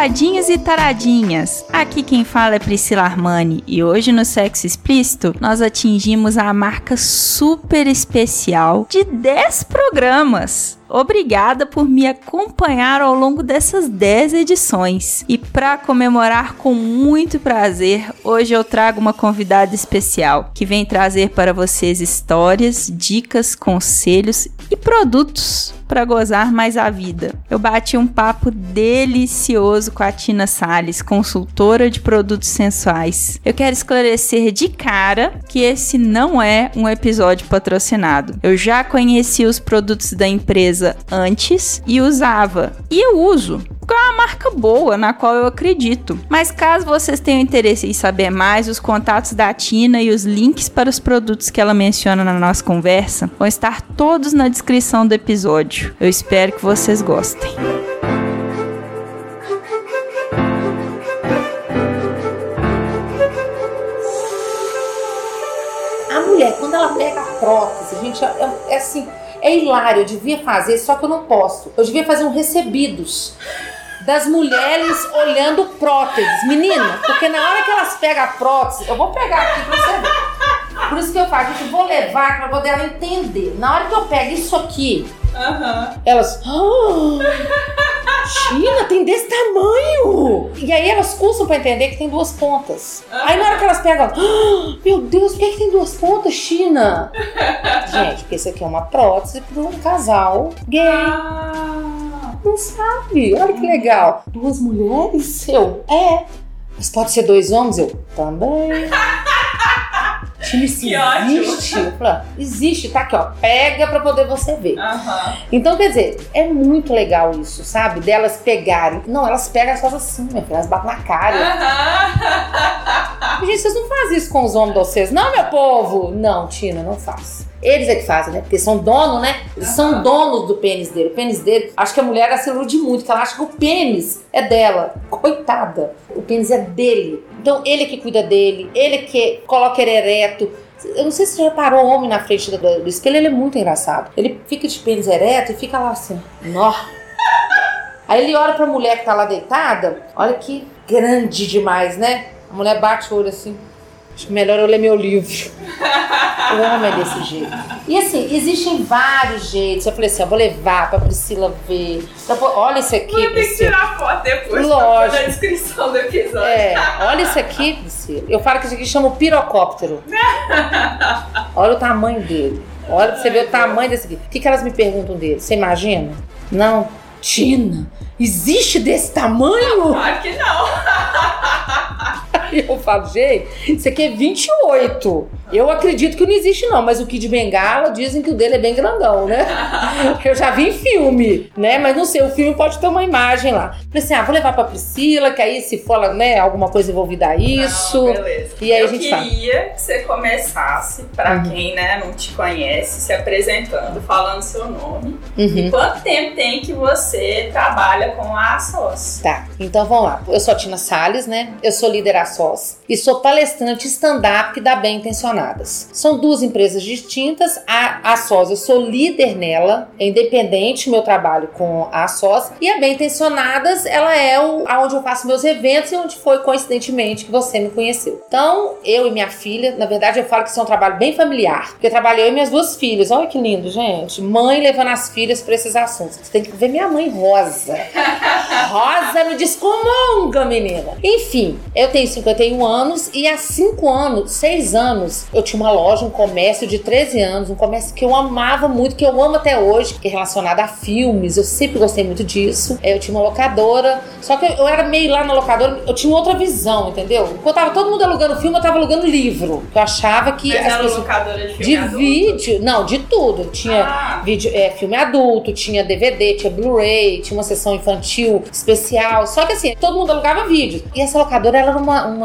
Taradinhos e taradinhas? Aqui quem fala é Priscila Armani e hoje no Sexo Explícito nós atingimos a marca super especial de 10 programas. Obrigada por me acompanhar ao longo dessas 10 edições. E para comemorar com muito prazer, hoje eu trago uma convidada especial que vem trazer para vocês histórias, dicas, conselhos e produtos para gozar mais a vida. Eu bati um papo delicioso com a Tina Salles, consultora de produtos sensuais. Eu quero esclarecer de cara que esse não é um episódio patrocinado. Eu já conheci os produtos da empresa antes e usava. E eu uso. É uma marca boa na qual eu acredito. Mas caso vocês tenham interesse em saber mais, os contatos da Tina e os links para os produtos que ela menciona na nossa conversa vão estar todos na descrição do episódio. Eu espero que vocês gostem. A mulher, quando ela pega a prótese, gente, é, é assim, é hilário, eu devia fazer, só que eu não posso. Eu devia fazer um recebidos das mulheres olhando próteses. Menina, porque na hora que elas pegam a prótese, eu vou pegar aqui pra você ver. Por isso que eu faço, gente, eu vou levar pra poder ela entender. Na hora que eu pego isso aqui, elas. "Ah, China, tem desse tamanho! E aí elas custam pra entender que tem duas pontas. Aí na hora que elas pegam, "Ah, meu Deus, por que, que tem duas pontas, China? Gente, porque isso aqui é uma prótese para um casal gay. Não sabe? Olha que legal. Duas mulheres? Eu, é. Mas pode ser dois homens? Eu, também. Time, ótimo. existe? Eu falei, "Ah, existe, tá aqui, ó. Pega pra poder você ver. Aham. Então, quer dizer, é muito legal isso, sabe? Delas pegarem. Não, elas pegam, elas fazem assim, minha filha, elas batem na cara. Aham. Gente, vocês não fazem isso com os homens de vocês, não, meu povo? Não, Tina, não faz. Eles é que fazem, né? Porque são donos, né? Eles são Aham. donos do pênis dele. O pênis dele, acho que a mulher se ilude muito, que ela acha que o pênis é dela. Coitada. O pênis é dele. Então, ele que cuida dele, ele que coloca ele ereto. Eu não sei se você reparou o homem na frente do, do espelho, ele é muito engraçado. Ele fica de pênis ereto e fica lá assim, nó. Aí ele olha pra mulher que tá lá deitada, olha que grande demais, né? A mulher bate o olho assim. Acho que melhor eu ler meu livro. O homem é desse jeito. E assim, existem vários jeitos. Eu falei assim, eu vou levar pra Priscila ver. Então, olha isso aqui, Vou ter que Priscila. tirar foto depois Lógico. na descrição do episódio. É, olha isso aqui, Priscila. Eu falo que isso aqui chama o pirocóptero. Olha o tamanho dele. Olha pra você ver o tamanho desse aqui. O que, que elas me perguntam dele? Você imagina? Não. Tina, existe desse tamanho? Claro que não. Aí eu falo, gente, isso aqui é 28. Eu acredito que não existe, não, mas o Kid Bengala dizem que o dele é bem grandão, né? Eu já vi em filme, né? Mas não sei, o filme pode ter uma imagem lá. Falei assim: ah, vou levar pra Priscila, que aí se for né, alguma coisa envolvida a isso. Não, beleza. E aí Eu a gente fala. queria que você começasse, pra Uhum. quem né, não te conhece, se apresentando, falando seu nome. Uhum. Quanto tempo tem que você trabalha com a ASOS? Tá, então vamos lá. Eu sou a Tina Salles, né? Eu sou líder ASOS e sou palestrante stand-up da Bem Intencionadas. São duas empresas distintas. A ASOS, eu sou líder nela, é independente meu trabalho com a ASOS. E a Bem Intencionadas, ela é o, onde eu faço meus eventos e onde foi coincidentemente que você me conheceu. Então, eu e minha filha, na verdade eu falo que isso é um trabalho bem familiar, porque eu trabalhei eu e minhas duas filhas. Olha que lindo, gente. Mãe levando as filhas para esses assuntos. Você tem que ver minha mãe rosa. Rosa me descomunga, menina. Enfim, eu tenho 51 anos e há 5 anos, 6 anos, Eu tinha uma loja, um comércio de 13 anos, um comércio que eu amava muito, que eu amo até hoje, que é relacionado a filmes. Eu sempre gostei muito disso. Eu tinha uma locadora, só que eu era meio lá na locadora, eu tinha outra visão, entendeu? Quando tava todo mundo alugando filme, eu tava alugando livro. Eu achava que. Mas as era pessoas- locadora de filme de adulto? vídeo, não, de tudo. Tinha Ah. vídeo, é, filme adulto, tinha DVD, tinha Blu-ray, tinha uma sessão infantil especial. Só que assim, todo mundo alugava vídeo. E essa locadora ela era uma, uma-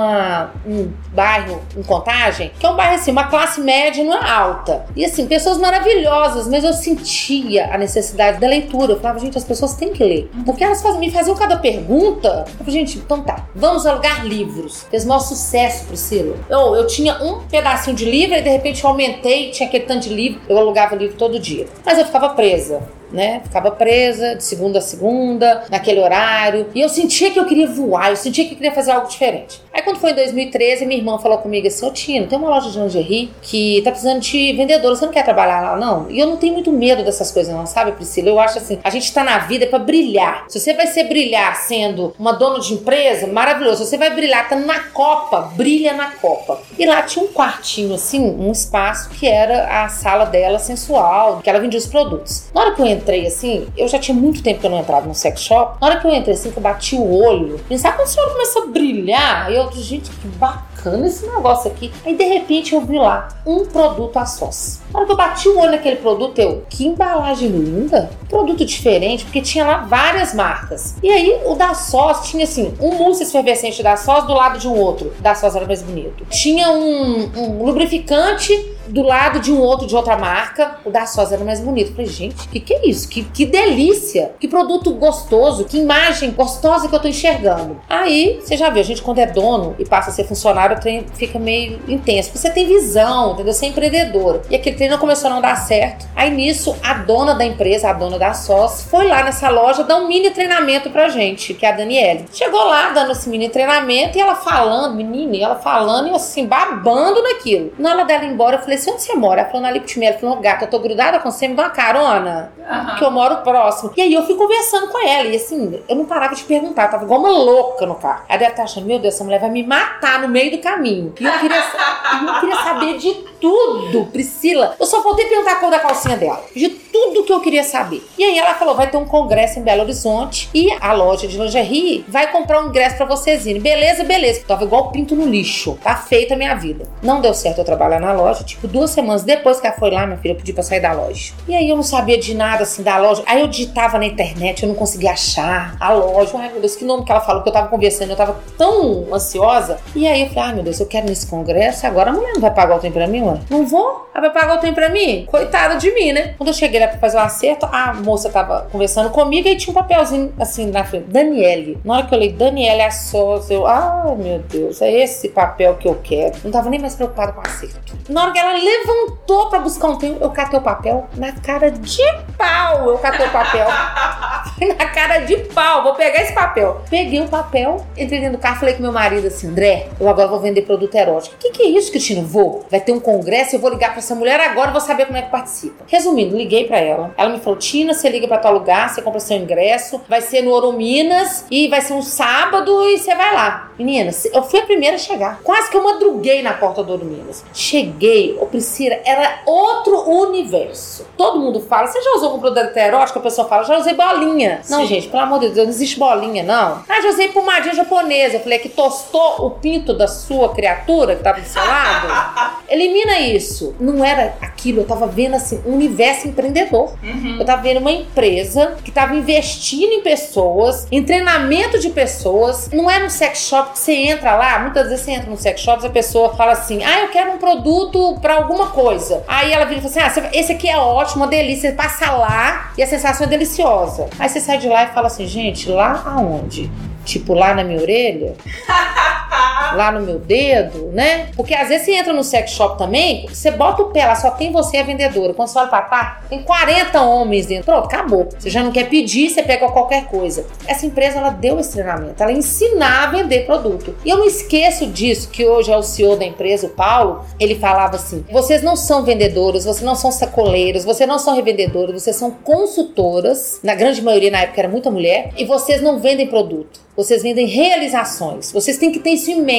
um bairro em Contagem, que é um bairro assim, uma classe média não é alta. E assim, pessoas maravilhosas, mas eu sentia a necessidade da leitura. Eu falava, gente, as pessoas têm que ler. Porque elas faz- me faziam cada pergunta. Eu falei, gente, então tá, vamos alugar livros. Fez maior sucesso, Priscila. Eu, eu tinha um pedacinho de livro e de repente eu aumentei, tinha aquele tanto de livro. Eu alugava livro todo dia. Mas eu ficava presa. Né? Ficava presa de segunda a segunda, naquele horário. E eu sentia que eu queria voar, eu sentia que eu queria fazer algo diferente. Aí quando foi em 2013, minha irmã falou comigo assim: Ô Tino, tem uma loja de lingerie que tá precisando de vendedora, você não quer trabalhar lá, não? E eu não tenho muito medo dessas coisas, não, sabe, Priscila? Eu acho assim: a gente tá na vida pra brilhar. Se você vai ser brilhar sendo uma dona de empresa, maravilhoso. Se você vai brilhar estando na Copa, brilha na Copa. E lá tinha um quartinho, assim, um espaço que era a sala dela sensual, que ela vendia os produtos. Na hora que eu entrei, assim, eu já tinha muito tempo que eu não entrava no sex shop. Na hora que eu entrei, assim, que eu bati o olho, e sabe quando o senhor começa a brilhar? E eu, gente, que bacana esse negócio aqui. Aí, de repente, eu vi lá um produto a sós. Na hora que eu bati o olho naquele produto, eu, que embalagem linda. Produto diferente, porque tinha lá várias marcas. E aí, o da sós tinha, assim, um mousse efervescente da sós do lado de um outro. O da sós era mais bonito. Tinha um, um lubrificante do lado de um outro de outra marca, o da Sós era mais bonito. Falei, gente, que que é isso? Que, que delícia! Que produto gostoso, que imagem gostosa que eu tô enxergando. Aí, você já viu, a gente quando é dono e passa a ser funcionário, o trem fica meio intenso. Porque você tem visão, entendeu? Você é empreendedora. E aquele treino começou a não dar certo. Aí nisso, a dona da empresa, a dona da Sós, foi lá nessa loja dar um mini treinamento pra gente, que é a Daniele. Chegou lá dando esse mini treinamento e ela falando, menina, e ela falando e eu assim, babando naquilo. Na hora dela ir embora, eu falei assim: onde você mora? Ela falou na Liptimel. Ela falou, gato, eu tô grudada com você, me dá uma carona, Aham. que eu moro próximo. E aí eu fui conversando com ela. E assim, eu não parava de perguntar, tava igual uma louca no carro. Aí ela tá achando, meu Deus, essa mulher vai me matar no meio do caminho. E eu queria, eu queria saber de tudo, Priscila. Eu só faltei perguntar a cor da calcinha dela. De tudo que eu queria saber. E aí ela falou: vai ter um congresso em Belo Horizonte e a loja de lingerie vai comprar um ingresso pra vocês irem. Beleza, beleza. Tava igual pinto no lixo. Tá feita a minha vida. Não deu certo eu trabalhar na loja. Tipo, duas semanas depois que ela foi lá, minha filha, eu pedi pra sair da loja. E aí eu não sabia de nada assim da loja. Aí eu digitava na internet, eu não conseguia achar a loja. Ai meu Deus, que nome que ela falou? Que eu tava conversando, eu tava tão ansiosa. E aí eu falei: ai meu Deus, eu quero nesse congresso. Agora a mulher não vai pagar o trem pra mim, ué? Não vou? Ela vai pagar o trem pra mim? Coitada de mim, né? Quando eu cheguei lá pra fazer o acerto, a moça tava conversando comigo e tinha um papelzinho assim na frente: Daniele. Na hora que eu li Daniele a sócia, eu, ai meu Deus, é esse papel que eu quero. Não tava nem mais preocupada com acerto. Na hora que ela levantou pra buscar um trem, eu catei o papel na cara de pau. Eu catei o papel. Na cara de pau. Vou pegar esse papel. Peguei o papel, entrei dentro do carro, falei com meu marido assim: André, eu agora vou vender produto erótico. O que, que é isso, Cristina? Vou. Vai ter um congresso, eu vou ligar pra essa mulher agora, vou saber como é que participa. Resumindo, liguei pra ela. Ela me falou: Tina, você liga pra tal lugar, você compra seu ingresso, vai ser no Ouro Minas e vai ser um sábado e você vai lá. Meninas, eu fui a primeira a chegar. Quase que eu madruguei na porta do Ouro Minas. Cheguei, ô Priscila, era outro universo. Todo mundo fala, você já usou algum produto erótico? A pessoa fala, já usei bolinha. Não, Sim. gente, pelo amor de Deus, não existe bolinha, não. Ah, já usei pomadinha japonesa. Eu falei, é que tostou o pinto da sua criatura que tava do seu lado? Elimina isso. Não era aquilo, eu tava vendo assim, um universo empreendedor. Uhum. Eu tava vendo uma empresa que tava investindo em pessoas, em treinamento de pessoas. Não é no sex shop que você entra lá, muitas vezes você entra no sex shop e a pessoa fala assim: ah, eu quero um produto pra alguma coisa. Aí ela vira e fala assim: ah, esse aqui é ótimo, uma delícia. Você passa lá e a sensação é deliciosa. Aí você sai de lá e fala assim: gente, lá aonde? Tipo, lá na minha orelha? lá no meu dedo, né? Porque às vezes você entra no sex shop também, você bota o pé lá, só tem você a vendedora. Quando você olha pra cá, tem 40 homens dentro. Pronto, acabou. Você já não quer pedir, você pega qualquer coisa. Essa empresa, ela deu esse treinamento. Ela ensinar a vender produto. E eu não esqueço disso, que hoje é o CEO da empresa, o Paulo, ele falava assim, vocês não são vendedoras, vocês não são sacoleiras, vocês não são revendedoras, vocês são consultoras. Na grande maioria, na época, era muita mulher. E vocês não vendem produto. Vocês vendem realizações. Vocês têm que ter isso em mente.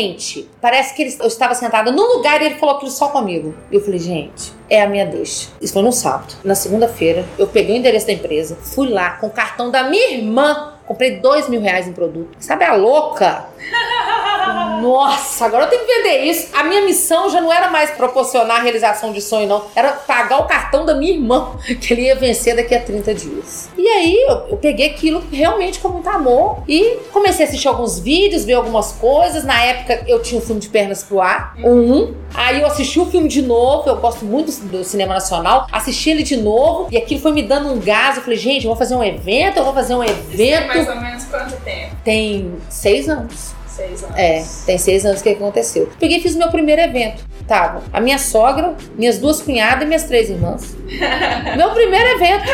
Parece que ele, eu estava sentada num lugar e ele falou aquilo só comigo. E eu falei, gente, é a minha deixa. Isso foi no sábado. Na segunda-feira, eu peguei o endereço da empresa, fui lá com o cartão da minha irmã Comprei dois mil reais em produto. Sabe a louca? Nossa, agora eu tenho que vender isso. A minha missão já não era mais proporcionar a realização de sonho, não. Era pagar o cartão da minha irmã, que ele ia vencer daqui a 30 dias. E aí eu, eu peguei aquilo realmente com muito amor e comecei a assistir alguns vídeos, ver algumas coisas. Na época eu tinha um filme de pernas pro ar, um. Aí eu assisti o filme de novo. Eu gosto muito do cinema nacional. Assisti ele de novo e aquilo foi me dando um gás. Eu falei, gente, eu vou fazer um evento, eu vou fazer um evento mais ou menos quanto tempo? Tem seis anos. Seis anos. É, tem seis anos que aconteceu. Peguei e fiz meu primeiro evento. Tava a minha sogra, minhas duas cunhadas e minhas três irmãs. meu primeiro evento.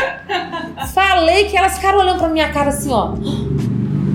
Falei que elas ficaram olhando pra minha cara assim, ó.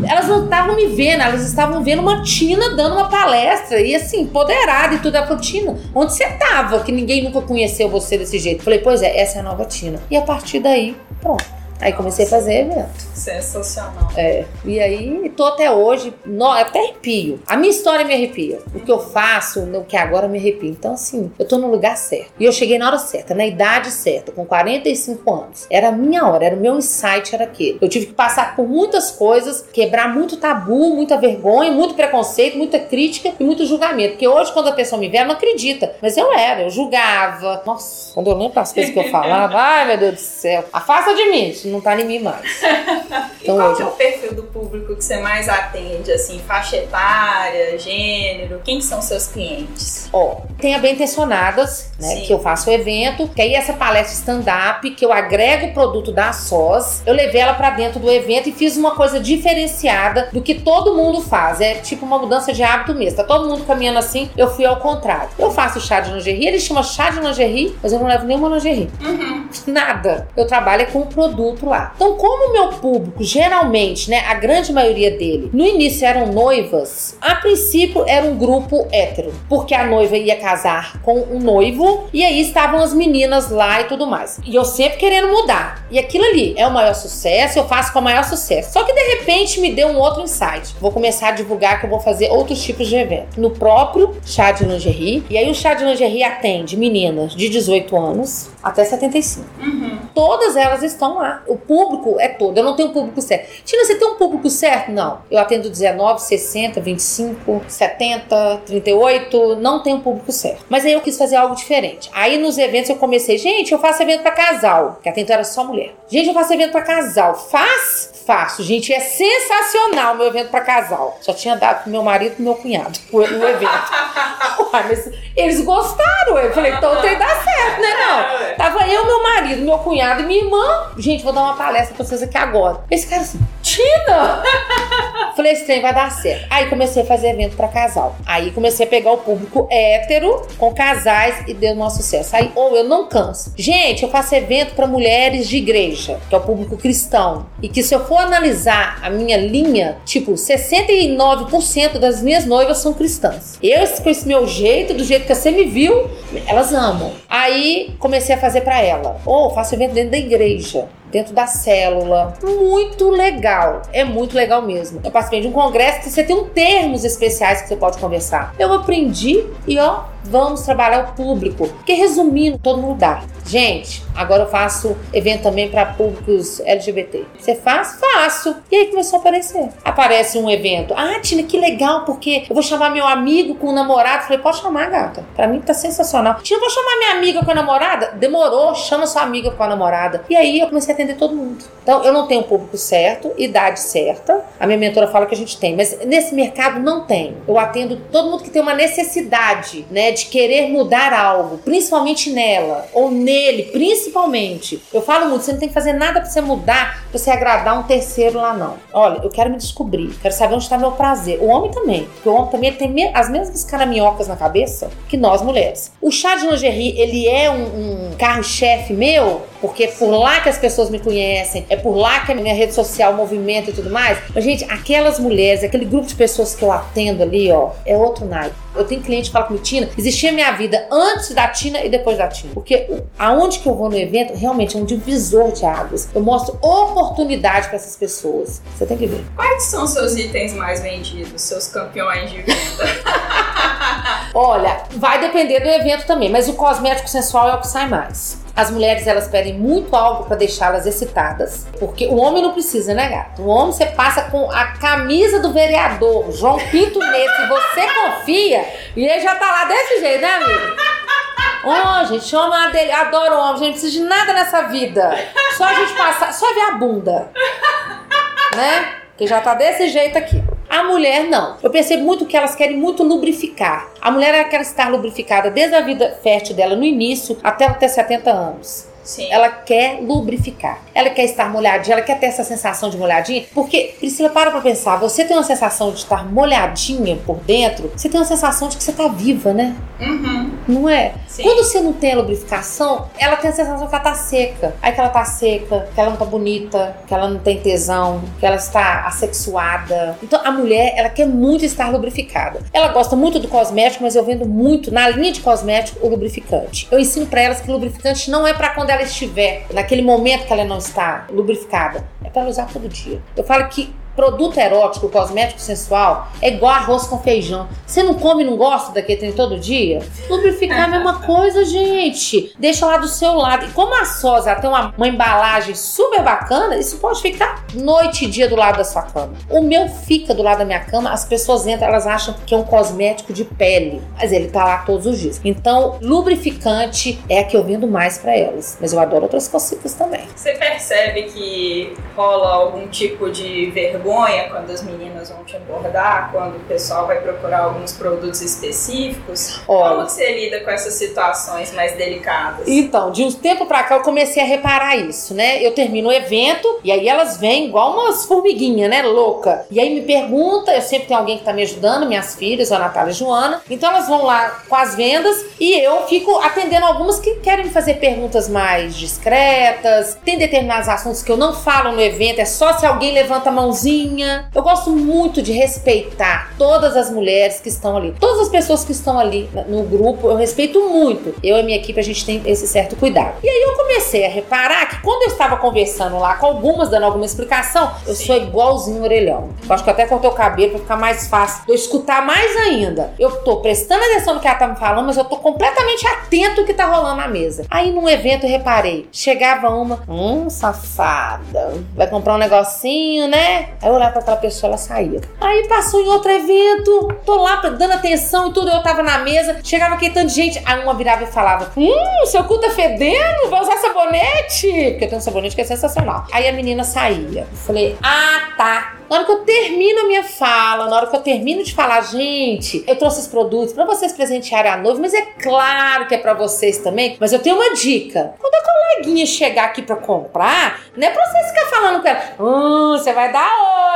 Elas não estavam me vendo, elas estavam vendo uma Tina dando uma palestra e assim, empoderada e tudo. Ela falou, Tina, onde você tava? Que ninguém nunca conheceu você desse jeito. Falei, pois é, essa é a nova Tina. E a partir daí, pronto. Aí comecei a fazer evento. Sensacional. É. E aí, tô até hoje, no, até arrepio. A minha história me arrepia. O que eu faço, o que agora me arrepia. Então, assim, eu tô no lugar certo. E eu cheguei na hora certa, na idade certa, com 45 anos. Era a minha hora, era o meu insight, era aquele. Eu tive que passar por muitas coisas, quebrar muito tabu, muita vergonha, muito preconceito, muita crítica e muito julgamento. Porque hoje, quando a pessoa me vê, ela não acredita. Mas eu era, eu julgava. Nossa, quando eu lembro das coisas que eu falava, ai meu Deus do céu, afasta de mim não tá em mim mais. Então, e qual hoje... é o perfil do público que você mais atende? Assim, faixa etária, gênero? Quem são seus clientes? Ó, tem a bem intencionadas, né? Sim. Que eu faço o evento, que aí essa palestra stand-up, que eu agrego o produto da SOS, eu levei ela para dentro do evento e fiz uma coisa diferenciada do que todo mundo faz. É tipo uma mudança de hábito mesmo. Tá todo mundo caminhando assim, eu fui ao contrário. Eu faço chá de lingerie, ele chama chá de lingerie, mas eu não levo nenhuma lingerie. Uhum. Nada. Eu trabalho com o produto lá. Então, como o meu público, geralmente, né, a grande maioria dele, no início eram noivas, a princípio era um grupo hétero, porque a noiva ia casar com um noivo e aí estavam as meninas lá e tudo mais. E eu sempre querendo mudar. E aquilo ali é o maior sucesso, eu faço com o maior sucesso. Só que de repente me deu um outro insight. Vou começar a divulgar que eu vou fazer outros tipos de evento. No próprio chá de lingerie. E aí o chá de lingerie atende meninas de 18 anos até 75. Uhum. Todas elas estão lá o público é todo. Eu não tenho um público certo. Tina, você tem um público certo? Não. Eu atendo 19, 60, 25, 70, 38. Não tenho um público certo. Mas aí eu quis fazer algo diferente. Aí nos eventos eu comecei, gente, eu faço evento para casal. Que até então era só mulher. Gente, eu faço evento para casal. Faz? Faço. Gente, é sensacional meu evento para casal. Só tinha dado pro meu marido e pro meu cunhado o evento. Uai, mas eles gostaram. Eu falei, então tem que dar certo, né? Não. Tava eu, meu marido, meu cunhado e minha irmã. Gente, vou dar uma palestra pra vocês aqui agora. Esse cara assim, Tina! Falei, esse trem vai dar certo. Aí comecei a fazer evento para casal. Aí comecei a pegar o público hétero com casais e deu um sucesso. Aí, ou eu não canso. Gente, eu faço evento para mulheres de igreja, que é o público cristão. E que se eu for analisar a minha linha, tipo, 69% das minhas noivas são cristãs. Eu, com esse meu jeito, do jeito que você me viu, elas amam. Aí comecei a fazer para ela. Ou oh, faço evento dentro da igreja dentro da célula. Muito legal. É muito legal mesmo. Eu participei de um congresso que você tem um termos especiais que você pode conversar. Eu aprendi e ó, vamos trabalhar o público. Porque resumindo, todo mundo dá. Gente, agora eu faço evento também para públicos LGBT. Você faz? Faço. E aí começou a aparecer. Aparece um evento. Ah, Tina, que legal, porque eu vou chamar meu amigo com o namorado. Falei, pode chamar, gata. Pra mim tá sensacional. Tina, vou chamar minha amiga com a namorada? Demorou, chama sua amiga com a namorada. E aí eu comecei a atender todo mundo. Então eu não tenho público certo, idade certa. A minha mentora fala que a gente tem, mas nesse mercado não tem. Eu atendo todo mundo que tem uma necessidade, né, de querer mudar algo, principalmente nela ou nele principalmente. Eu falo muito, você não tem que fazer nada para você mudar, pra você agradar um terceiro lá, não. Olha, eu quero me descobrir, quero saber onde está meu prazer. O homem também, porque o homem também tem as mesmas caraminhocas na cabeça que nós mulheres. O chá de lingerie, ele é um, um carro-chefe meu, porque é por lá que as pessoas me conhecem, é por lá que a minha rede social movimenta e tudo mais. Mas, gente, aquelas mulheres, aquele grupo de pessoas que eu atendo ali, ó, é outro naipe. Eu tenho cliente que fala comigo, Tina, existia minha vida antes da Tina e depois da Tina. Porque aonde que eu vou no evento, realmente é um divisor de águas. Eu mostro oportunidade para essas pessoas. Você tem que ver. Quais são seus itens mais vendidos, seus campeões de venda? Olha, vai depender do evento também, mas o cosmético sensual é o que sai mais. As mulheres elas pedem muito algo para deixá-las excitadas, porque o homem não precisa, né, gato? O homem você passa com a camisa do vereador João Pinto nesse, você confia e ele já tá lá desse jeito, né, amigo? Ó, oh, gente, homem adoro adoro homem, gente não precisa de nada nessa vida. Só a gente passar, só ver a bunda. Né? Que já tá desse jeito aqui. A mulher não. Eu percebo muito que elas querem muito lubrificar. A mulher ela quer estar lubrificada desde a vida fértil dela no início até ter 70 anos. Sim. Ela quer lubrificar. Ela quer estar molhadinha, ela quer ter essa sensação de molhadinha. Porque, Priscila, para pra pensar, você tem uma sensação de estar molhadinha por dentro, você tem uma sensação de que você tá viva, né? Uhum. Não é? Sim. Quando você não tem a lubrificação, ela tem a sensação que ela tá seca. Aí que ela tá seca, que ela não tá bonita, que ela não tem tesão, que ela está assexuada. Então a mulher, ela quer muito estar lubrificada. Ela gosta muito do cosmético, mas eu vendo muito na linha de cosmético o lubrificante. Eu ensino para elas que o lubrificante não é para quando ela estiver naquele momento que ela não está lubrificada, é para usar todo dia. Eu falo que produto erótico, cosmético sensual, é igual arroz com feijão. Você não come e não gosta daquele trem todo dia? Lubrificar é a mesma coisa, gente. Deixa lá do seu lado. E como a Sosa tem uma, uma embalagem super bacana, isso pode ficar noite e dia do lado da sua cama. O meu fica do lado da minha cama, as pessoas entram, elas acham que é um cosmético de pele, mas ele tá lá todos os dias. Então, lubrificante é a que eu vendo mais para elas, mas eu adoro outras cositas também. Você percebe que rola algum tipo de vergonha quando as meninas vão te abordar, quando o pessoal vai procurar alguns produtos específicos? Olha. Como você lida com essas situações mais delicadas? Então, de uns tempo pra cá eu comecei a reparar isso, né? Eu termino o evento e aí elas vêm igual umas formiguinhas, né? Louca. E aí me pergunta, eu sempre tenho alguém que tá me ajudando, minhas filhas, a Natália e a Joana. Então elas vão lá com as vendas e eu fico atendendo algumas que querem me fazer perguntas mais discretas. Tem determinados assuntos que eu não falo no evento, é só se alguém levanta a mãozinha. Eu gosto muito de respeitar todas as mulheres que estão ali. Todas as pessoas que estão ali no grupo, eu respeito muito. Eu e minha equipe, a gente tem esse certo cuidado. E aí eu comecei a reparar que quando eu estava conversando lá com algumas, dando alguma explicação, eu Sim. sou igualzinho o orelhão. Eu acho que eu até cortei o cabelo pra ficar mais fácil de eu escutar mais ainda. Eu tô prestando atenção no que ela tá me falando, mas eu tô completamente atento ao que tá rolando na mesa. Aí num evento eu reparei, chegava uma, hum, safada, vai comprar um negocinho, né? Aí eu olhava pra aquela pessoa, ela saía. Aí passou em outro evento, tô lá dando atenção e tudo, eu tava na mesa, chegava aquele tanto de gente, aí uma virava e falava, hum, seu cu tá fedendo, vai usar sabonete? Porque eu tenho um sabonete que é sensacional. Aí a menina saía. Eu falei, ah, tá. Na hora que eu termino a minha fala, na hora que eu termino de falar, gente, eu trouxe esses produtos pra vocês presentearem a noiva, mas é claro que é pra vocês também. Mas eu tenho uma dica. Quando a coleguinha chegar aqui pra comprar, não é pra vocês ficar falando com ela, hum, você vai dar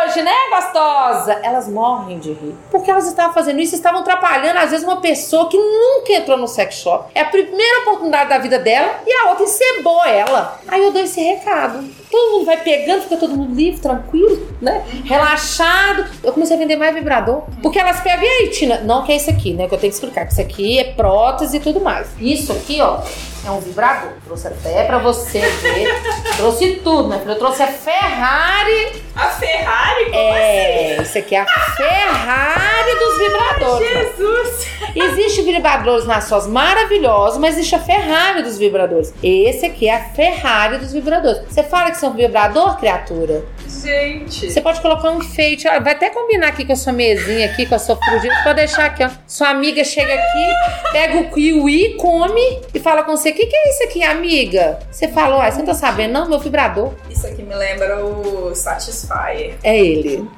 hoje, né, gostosa? Elas morrem de rir. Porque elas estavam fazendo isso, estavam atrapalhando, às vezes, uma pessoa que nunca entrou no sex shop. É a primeira oportunidade da vida dela e a outra encebou ela. Aí eu dou esse recado. Todo mundo vai pegando, fica todo mundo livre, tranquilo, né? Relaxado. Eu comecei a vender mais vibrador. Porque elas pegam, e aí, Tina? Não, que é isso aqui, né? Que eu tenho que explicar. Que isso aqui é prótese e tudo mais. Isso aqui, ó, é um vibrador. Trouxe até pra você ver. trouxe tudo, né? Eu trouxe a Ferrari. A Ferrari? Como É, isso aqui é a Ferrari dos vibradores. assim? Jesus! Existe vibradores nas suas maravilhosos, mas existe a Ferrari dos vibradores. Esse aqui é a Ferrari dos vibradores. Você fala que um vibrador, criatura? Gente! Você pode colocar um enfeite. ó, Vai até combinar aqui com a sua mesinha aqui, com a sua frudinha. Pode deixar aqui, ó. Sua amiga chega aqui, pega o kiwi, come e fala com você: O que, que é isso aqui, amiga? Você fala: Uai, você não tá sabendo? Não, meu vibrador. Isso aqui me lembra o Satisfyer. É ele.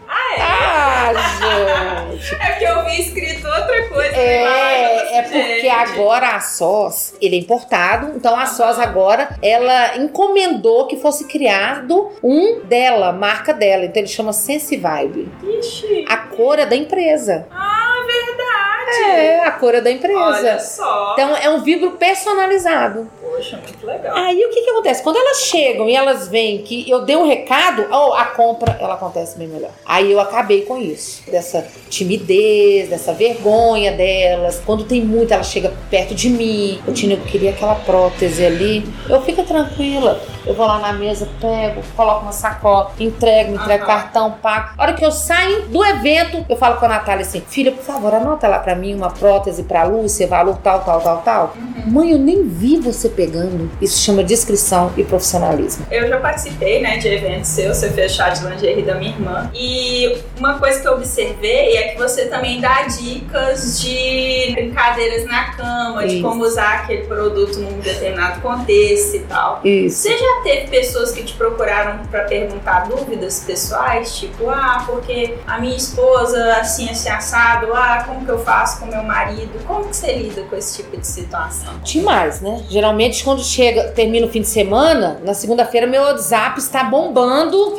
Ah, é? Ah, gente. É porque eu vi escrito outra coisa É, é porque gente. agora a SOS, ele é importado, então a SOS agora, ela encomendou que fosse criado um dela, marca dela, então ele chama Sense Vibe. Ixi. A cor é da empresa. Ah, verdade! É, a cor é da empresa. Olha só. Então é um vibro personalizado. Poxa. Muito legal. Aí o que que acontece? Quando elas chegam e elas veem que eu dei um recado, oh, a compra ela acontece bem melhor. Aí eu acabei com isso, dessa timidez, dessa vergonha delas. Quando tem muito, ela chega perto de mim. Eu tinha, eu queria aquela prótese ali. Eu fico tranquila. Eu vou lá na mesa, pego, coloco uma sacola, entrego, me entrego Aham. cartão, pago. A hora que eu saio do evento, eu falo com a Natália assim: filha, por favor, anota lá pra mim uma prótese pra Lúcia, valor tal, tal, tal, tal. Mãe, eu nem vi você pegando. Isso chama descrição e profissionalismo. Eu já participei, né, de eventos seus, você fez chá de lingerie da minha irmã. E uma coisa que eu observei é que você também dá dicas de brincadeiras na cama, de Isso. como usar aquele produto num determinado contexto e tal. Isso. Você já teve pessoas que te procuraram pra perguntar dúvidas pessoais, tipo, ah, porque a minha esposa assim, assim, assado, ah, como que eu faço com meu marido? Como que você lida com esse tipo de situação? Demais, né? Geralmente, quando chega, termina o fim de semana, na segunda-feira, meu WhatsApp está bombando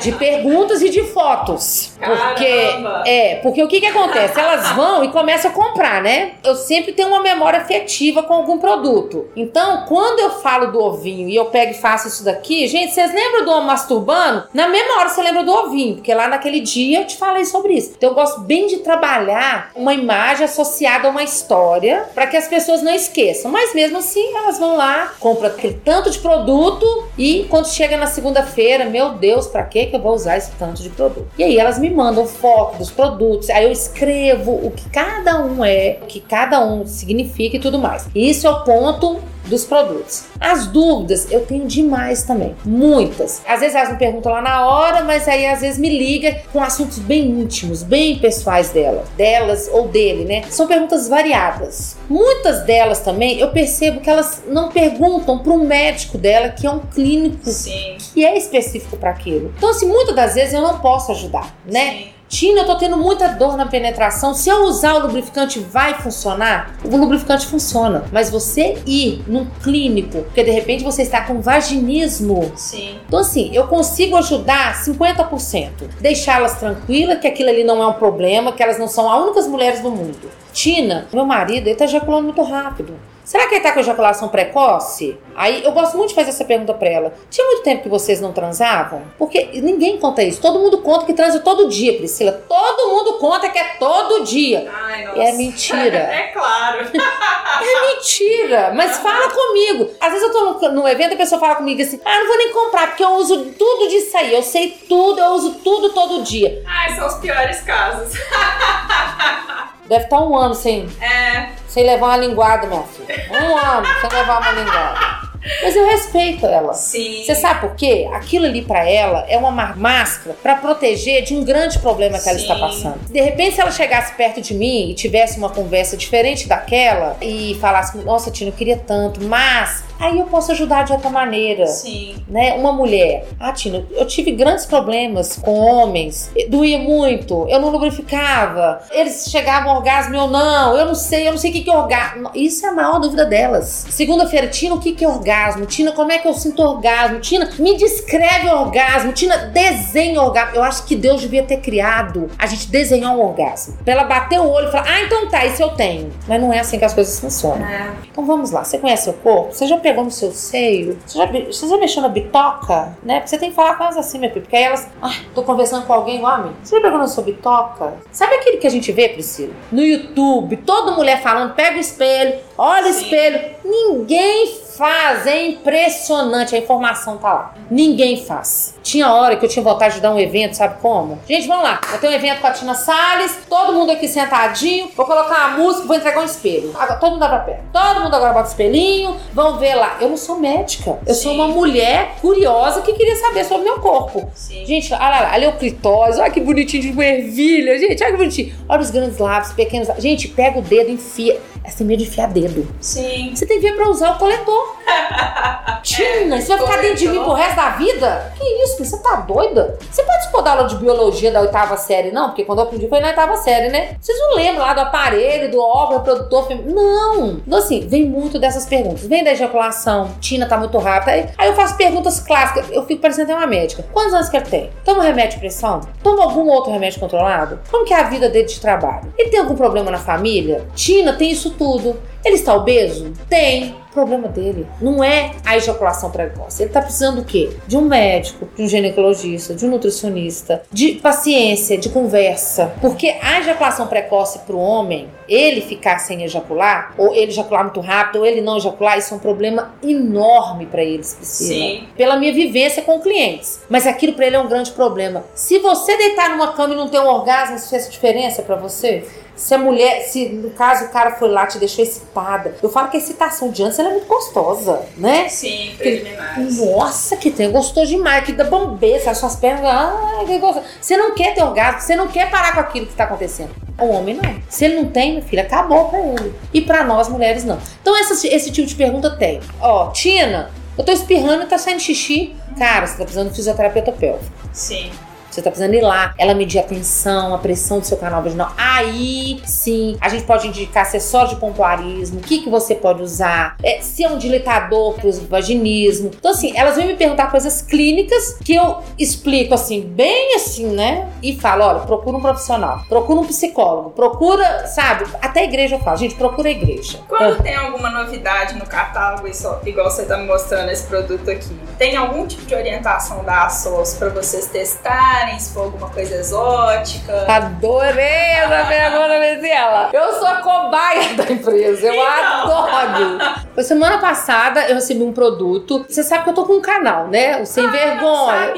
de perguntas e de fotos. Porque, Caramba! é, porque o que que acontece? Elas vão e começam a comprar, né? Eu sempre tenho uma memória afetiva com algum produto. Então, quando eu falo do ovinho e eu pego e faço isso daqui, gente, vocês lembram do homem masturbando? Na mesma hora você lembra do ovinho, porque lá naquele dia eu te falei sobre isso. Então, eu gosto bem de trabalhar uma imagem associada a uma história para que as pessoas não esqueçam. Mas mesmo assim, elas vão lá, compram aquele tanto de produto e quando chega na segunda-feira, meu Deus, para que que eu vou usar esse tanto de produto? E aí elas me mandam foto dos produtos, aí eu escrevo o que cada um é, o que cada um significa e tudo mais. Isso é o ponto dos produtos. As dúvidas eu tenho demais também, muitas. Às vezes elas me perguntam lá na hora, mas aí às vezes me liga com assuntos bem íntimos, bem pessoais dela, delas ou dele, né? São perguntas variadas. Muitas delas também eu percebo que elas não perguntam para um médico dela que é um clínico Sim. que é específico para aquilo. Então, assim, muitas das vezes eu não posso ajudar, né? Sim. Tina, eu tô tendo muita dor na penetração. Se eu usar o lubrificante, vai funcionar? O lubrificante funciona. Mas você ir num clínico, porque de repente você está com vaginismo. Sim. Então, assim, eu consigo ajudar 50%. Deixá-las tranquilas, que aquilo ali não é um problema, que elas não são as únicas mulheres do mundo. Tina, meu marido, ele tá ejaculando muito rápido. Será que ele tá com ejaculação precoce? Aí eu gosto muito de fazer essa pergunta pra ela. Tinha muito tempo que vocês não transavam? Porque ninguém conta isso. Todo mundo conta que transa todo dia, Priscila. Todo mundo conta que é todo dia. Ai, nossa. É mentira. é claro. É mentira, mas fala comigo. Às vezes eu tô no evento e a pessoa fala comigo assim: ah, não vou nem comprar, porque eu uso tudo disso aí. Eu sei tudo, eu uso tudo todo dia. Ai, são os piores casos. Deve estar um ano sem, É, sem levar uma linguada, minha filha. Um ano sem levar uma linguada. Mas eu respeito ela. sim. Você sabe por quê? Aquilo ali pra ela é uma máscara pra proteger de um grande problema que ela Sim. está passando. De repente, se ela chegasse perto de mim e tivesse uma conversa diferente daquela e falasse: Nossa, Tina, eu queria tanto, mas aí eu posso ajudar de outra maneira. Sim. Né? Uma mulher, ah, Tina, eu tive grandes problemas com homens, doía muito, eu não lubrificava, eles chegavam ao orgasmo eu não, eu não sei, eu não sei o que que é orgasmo. Isso é a maior dúvida delas. Segunda-feira, Tina, o que que é orgasmo? Tina, como é que eu sinto orgasmo? Tina, me descreve o orgasmo. Tina, desenha o orgasmo. Eu acho que Deus devia ter criado a gente desenhar um orgasmo. Pra ela bater o olho e falar, ah, então tá, isso eu tenho. Mas não é assim que as coisas funcionam. É. Então vamos lá, você conhece seu corpo? Você já pegou no seu seio? Você já, você já mexeu na bitoca? Né? Porque você tem que falar com elas assim, minha filha. Porque aí elas. Ah, tô conversando com alguém mim. Você já pegou na sua bitoca? Sabe aquele que a gente vê, Priscila? No YouTube, toda mulher falando, pega o espelho, olha o Sim. espelho. Ninguém faz, é impressionante, a informação tá lá. Ninguém faz. Tinha hora que eu tinha vontade de dar um evento, sabe como? Gente, vamos lá. Eu tenho um evento com a Tina Salles, todo mundo aqui sentadinho, vou colocar uma música, vou entregar um espelho. Agora, todo mundo dá pra pé. Todo mundo agora bota espelhinho, vão ver lá. Eu não sou médica, eu sou uma mulher curiosa que queria saber sobre meu corpo. Sim. Gente, olha lá, ali é o clitóris, olha que bonitinho de ervilha, gente, olha que bonitinho. Olha os grandes lábios, pequenos lábios. Gente, pega o dedo, enfia. Essa tem medo de enfiar dedo. Sim. Você tem que vir pra usar o coletor. Tina, você vai ficar dentro de mim pro resto da vida? Que isso, você tá doida? Você participou da aula de biologia da oitava série, não? Porque quando eu aprendi foi na oitava série, né? Vocês não lembram lá do aparelho, do óvulo, reprodutor feminino? Não! Então, assim, vem muito dessas perguntas. Vem da ejaculação, Tina tá muito rápida. Aí, aí eu faço perguntas clássicas. Eu fico parecendo até uma médica. Quantos anos que ele tem? Toma remédio de pressão? Toma algum outro remédio controlado? Como que é a vida dele de trabalho? Ele tem algum problema na família? Tina tem isso tudo. Ele está obeso? Tem. problema dele não é a ejaculação precoce. Ele tá precisando do quê? De um médico, de um ginecologista, de um nutricionista, de paciência, de conversa. Porque a ejaculação precoce pro homem, ele ficar sem ejacular, ou ele ejacular muito rápido, ou ele não ejacular, isso é um problema enorme para eles, Priscila. Sim. Pela minha vivência com clientes. Mas aquilo para ele é um grande problema. Se você deitar numa cama e não ter um orgasmo, isso fez diferença para você? Se a mulher, se no caso o cara foi lá te deixou excitada. Eu falo que a excitação de antes ela é muito gostosa, né? Sim, preliminares. Nossa, que tem, gostou demais, que dá bombeira, sabe, suas pernas, ah, que gostoso. Você não quer ter orgasmo, você não quer parar com aquilo que tá acontecendo. O homem não. Se ele não tem, meu filho, acabou pra ele. E pra nós mulheres não. Então esse, esse tipo de pergunta tem. Ó, Tina, eu tô espirrando e tá saindo xixi. Cara, você tá precisando de fisioterapeuta pélvico. Sim. Você tá precisando ir lá, ela medir a tensão, a pressão do seu canal vaginal. Aí sim, a gente pode indicar acessório de pontuarismo, o que, que você pode usar, é, se é um dilatador pro vaginismo. Então, assim, elas vêm me perguntar coisas clínicas que eu explico assim, bem assim, né? E falo: olha, procura um profissional, procura um psicólogo, procura, sabe? Até a igreja eu falo, gente, procura a igreja. Quando tem alguma novidade no catálogo, isso, igual você tá me mostrando esse produto aqui, tem algum tipo de orientação da ASOS para vocês testarem, se for alguma coisa exótica? Adorei essa pergunta, Priscila. Eu sou a cobaia da empresa. Eu Então. adoro. Semana passada eu recebi um produto. Você sabe que eu tô com um canal, né? O Sem Ah, Vergonha.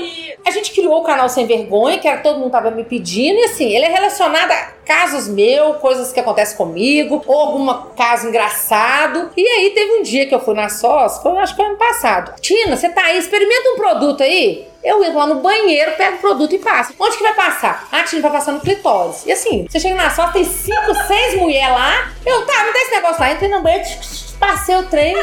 A gente criou o canal Sem Vergonha, que era todo mundo tava me pedindo, e assim, ele é relacionado a casos meus, coisas que acontecem comigo, ou algum caso engraçado. E aí teve um dia que eu fui na SOS, foi, acho que foi ano passado. Tina, você tá aí, experimenta um produto aí. Eu entro lá no banheiro, pego o produto e passo. Onde que vai passar? Ah, Tina, vai passar no clitóris. E assim, você chega na SOS, tem cinco, seis mulheres lá. Eu, tá, me dá esse negócio lá. Entrei no banheiro, passei o trem.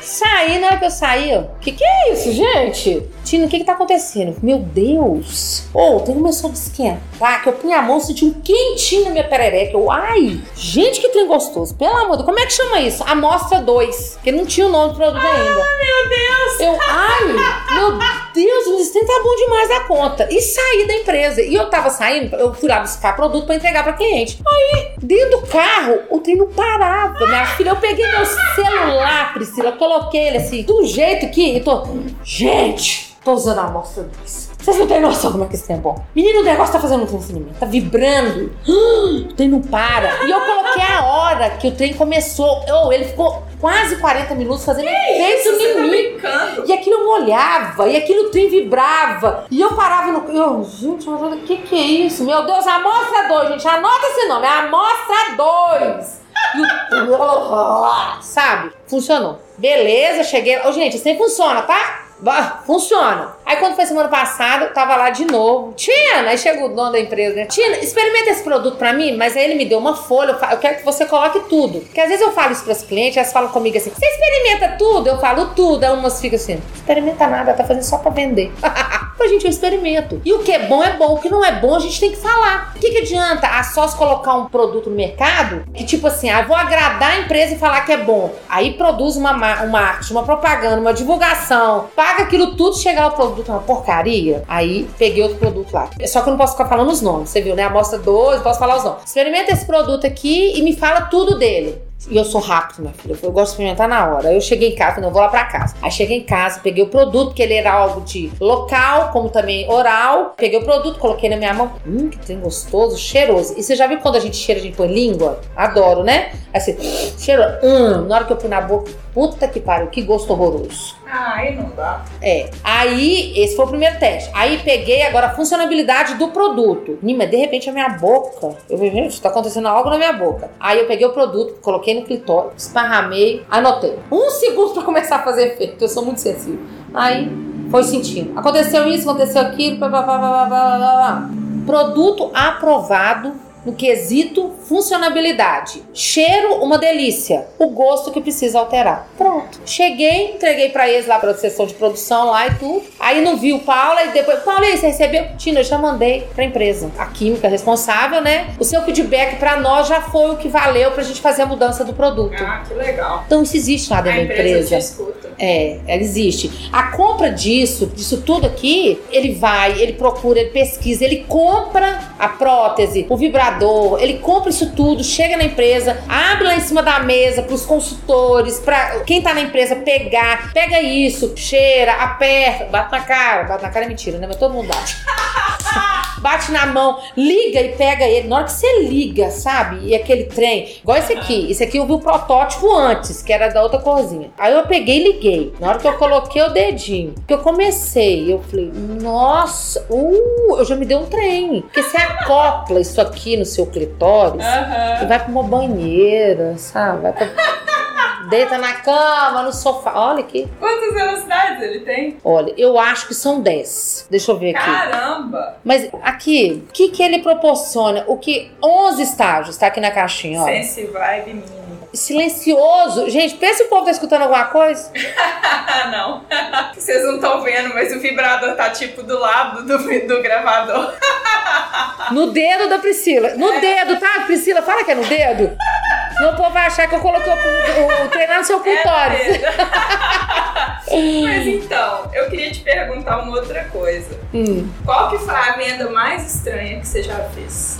Saí, na hora que eu saí, ó. Que que é isso, gente? Tina, o que que tá acontecendo? Meu Deus! Ô, oh, tem começou a esquentar, que eu punha a mão, senti um quentinho na minha perereca. Eu, ai, gente, que trem gostoso. Pelo amor de Deus, como é que chama isso? Amostra 2, que não tinha o nome do produto ainda. Meu Deus! Eu, ai, meu Deus, o trem tá bom demais da conta. E saí da empresa. E eu tava saindo, eu fui lá buscar produto pra entregar pra cliente. Aí, dentro do carro, o trem não parava. Minha filha, eu peguei meu celular, Priscila, coloquei ele assim, do jeito que. Eu tô. Gente, tô usando a amostra 2. Vocês não têm noção como é que esse trem é bom. Menino, o negócio tá fazendo um funcionamento, tá vibrando. O trem não para. E eu coloquei a hora que o trem começou. Oh, ele ficou quase 40 minutos fazendo Você em tá mim. E aquilo eu olhava, e aquilo trem vibrava. E eu parava no. Eu, gente, mas olha, o que, que é isso? Meu Deus, amostra 2, gente. Anota esse nome, é amostra 2. E o. Sabe? Funcionou. Beleza, cheguei. Ô, gente, isso nem funciona, tá? Funciona. Aí quando foi semana passada, eu tava lá de novo. Tina, aí chegou o dono da empresa, né? Tina, experimenta esse produto pra mim, mas aí ele me deu uma folha, eu, fa- eu quero que você coloque tudo. Porque às vezes eu falo isso pras clientes, elas falam comigo assim, você experimenta tudo? Eu falo tudo. Aí umas ficam assim, experimenta nada, tá fazendo só pra vender. Mas, gente, eu experimento. E o que é bom é bom, o que não é bom a gente tem que falar. O que, que adianta a sós colocar um produto no mercado que, tipo assim, ah, vou agradar a empresa e falar que é bom. Aí produz uma, ma- um marketing, uma propaganda, uma divulgação, paga aquilo tudo, chegar o produto uma porcaria. Aí peguei outro produto lá. Só que eu não posso ficar falando os nomes, você viu, né? Amostra 12, posso falar os nomes. Experimenta esse produto aqui e me fala tudo dele. E eu sou rápido, minha filha. Eu gosto de experimentar na hora. Eu cheguei em casa, não, vou lá pra casa. Aí cheguei em casa, peguei o produto, que ele era algo de local, como também oral. Peguei o produto, coloquei na minha mão. Hum, que trem gostoso, cheiroso. E você já viu quando a gente cheira, a gente põe língua? Adoro, né? Aí você cheira. Hum, na hora que eu pus na boca, puta que pariu, que gosto horroroso. Ah, aí não dá. É. Aí, esse foi o primeiro teste. Aí peguei agora a funcionabilidade do produto. Nima, de repente a minha boca. Eu falei, gente, tá acontecendo algo na minha boca. Aí eu peguei o produto, coloquei no clitóris, esparramei, anotei. Um segundo pra começar a fazer efeito. Eu sou muito sensível. Aí foi sentindo. Aconteceu isso, aconteceu aquilo. Blá, blá, blá, blá, blá, blá. Produto aprovado no quesito funcionabilidade. Cheiro, uma delícia. O gosto que precisa alterar. Pronto. Cheguei, entreguei pra eles lá pra sessão de produção lá e tudo. Aí não viu Paula e depois, Paula, e aí, você recebeu? Tina, eu já mandei pra empresa. A química responsável, né? O seu feedback pra nós já foi o que valeu pra gente fazer a mudança do produto. Ah, que legal. Então isso existe lá A dentro da empresa empresa. É, ela existe. A compra disso, disso tudo aqui, ele vai, ele procura, ele pesquisa, ele compra a prótese, o vibrador, ele compra isso tudo, chega na empresa, abre lá em cima da mesa pros consultores, pra quem tá na empresa pegar, pega isso, cheira, aperta, bate na cara, bate na cara é mentira, né? Mas todo mundo bate. bate na mão, liga e pega ele. Na hora que você liga, sabe? E aquele trem, igual esse aqui. Esse aqui eu vi o protótipo antes, que era da outra corzinha. Aí eu peguei e liguei. Na hora que eu coloquei o dedinho, que eu comecei, eu falei, nossa, uh, eu já me dei um trem. Porque você acopla isso aqui no seu clitóris e vai pra uma banheira, sabe? Vai pra. Deita na cama, no sofá. Olha aqui. Quantas velocidades ele tem? Olha, eu acho que são 10. Deixa eu ver aqui. Caramba! Mas aqui, o que, que ele proporciona? O que 11 estágios, tá aqui na caixinha, ó. Sense Vibe Mini. Silencioso. Gente, pensa se o povo tá escutando alguma coisa. Não. Vocês não estão vendo, mas o vibrador tá tipo do lado do, do gravador. No dedo da Priscila. É. No dedo, tá? Priscila, fala que é no dedo. Senão o povo vai achar que eu coloquei o, o, o treinar no seu clitóris. É mas então, eu queria te perguntar uma outra coisa. Hum. Qual que foi a venda mais estranha que você já fez?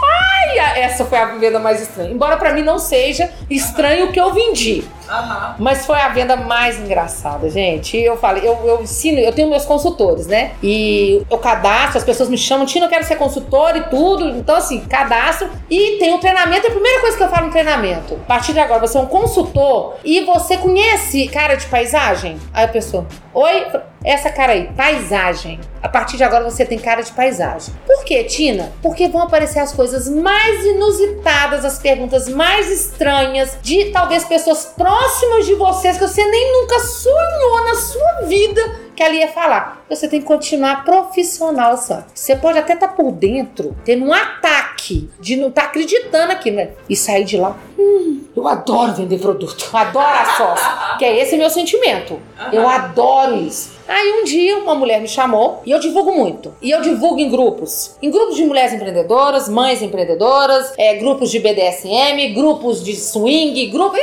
E a- essa foi a venda mais estranha. Embora pra mim não seja estranho o que eu vendi. Aham. Mas foi a venda mais engraçada, gente. Eu falei, eu, eu ensino, eu tenho meus consultores, né? E eu cadastro, as pessoas me chamam, Tina, eu quero ser consultor e tudo. Então, assim, cadastro. E tem o treinamento, é a primeira coisa que eu falo no treinamento. A partir de agora, você é um consultor e você conhece cara de paisagem? Aí a pessoa, oi? Essa cara aí, paisagem. A partir de agora você tem cara de paisagem. Por quê, Tina? Porque vão aparecer as coisas mais inusitadas, as perguntas mais estranhas de talvez pessoas próximas de vocês que você nem nunca sonhou na sua vida que ela ia falar. Você tem que continuar profissional, sabe? Você pode até estar por dentro, tendo um ataque de não estar acreditando aqui, né? E sair de lá. Hum, eu adoro vender produto. Adoro a sócia. Que é esse meu sentimento. Eu adoro isso. Aí um dia uma mulher me chamou e eu divulgo muito. E eu divulgo em grupos. Em grupos de mulheres empreendedoras, mães empreendedoras, é, grupos de BDSM, grupos de swing, grupo. Ih,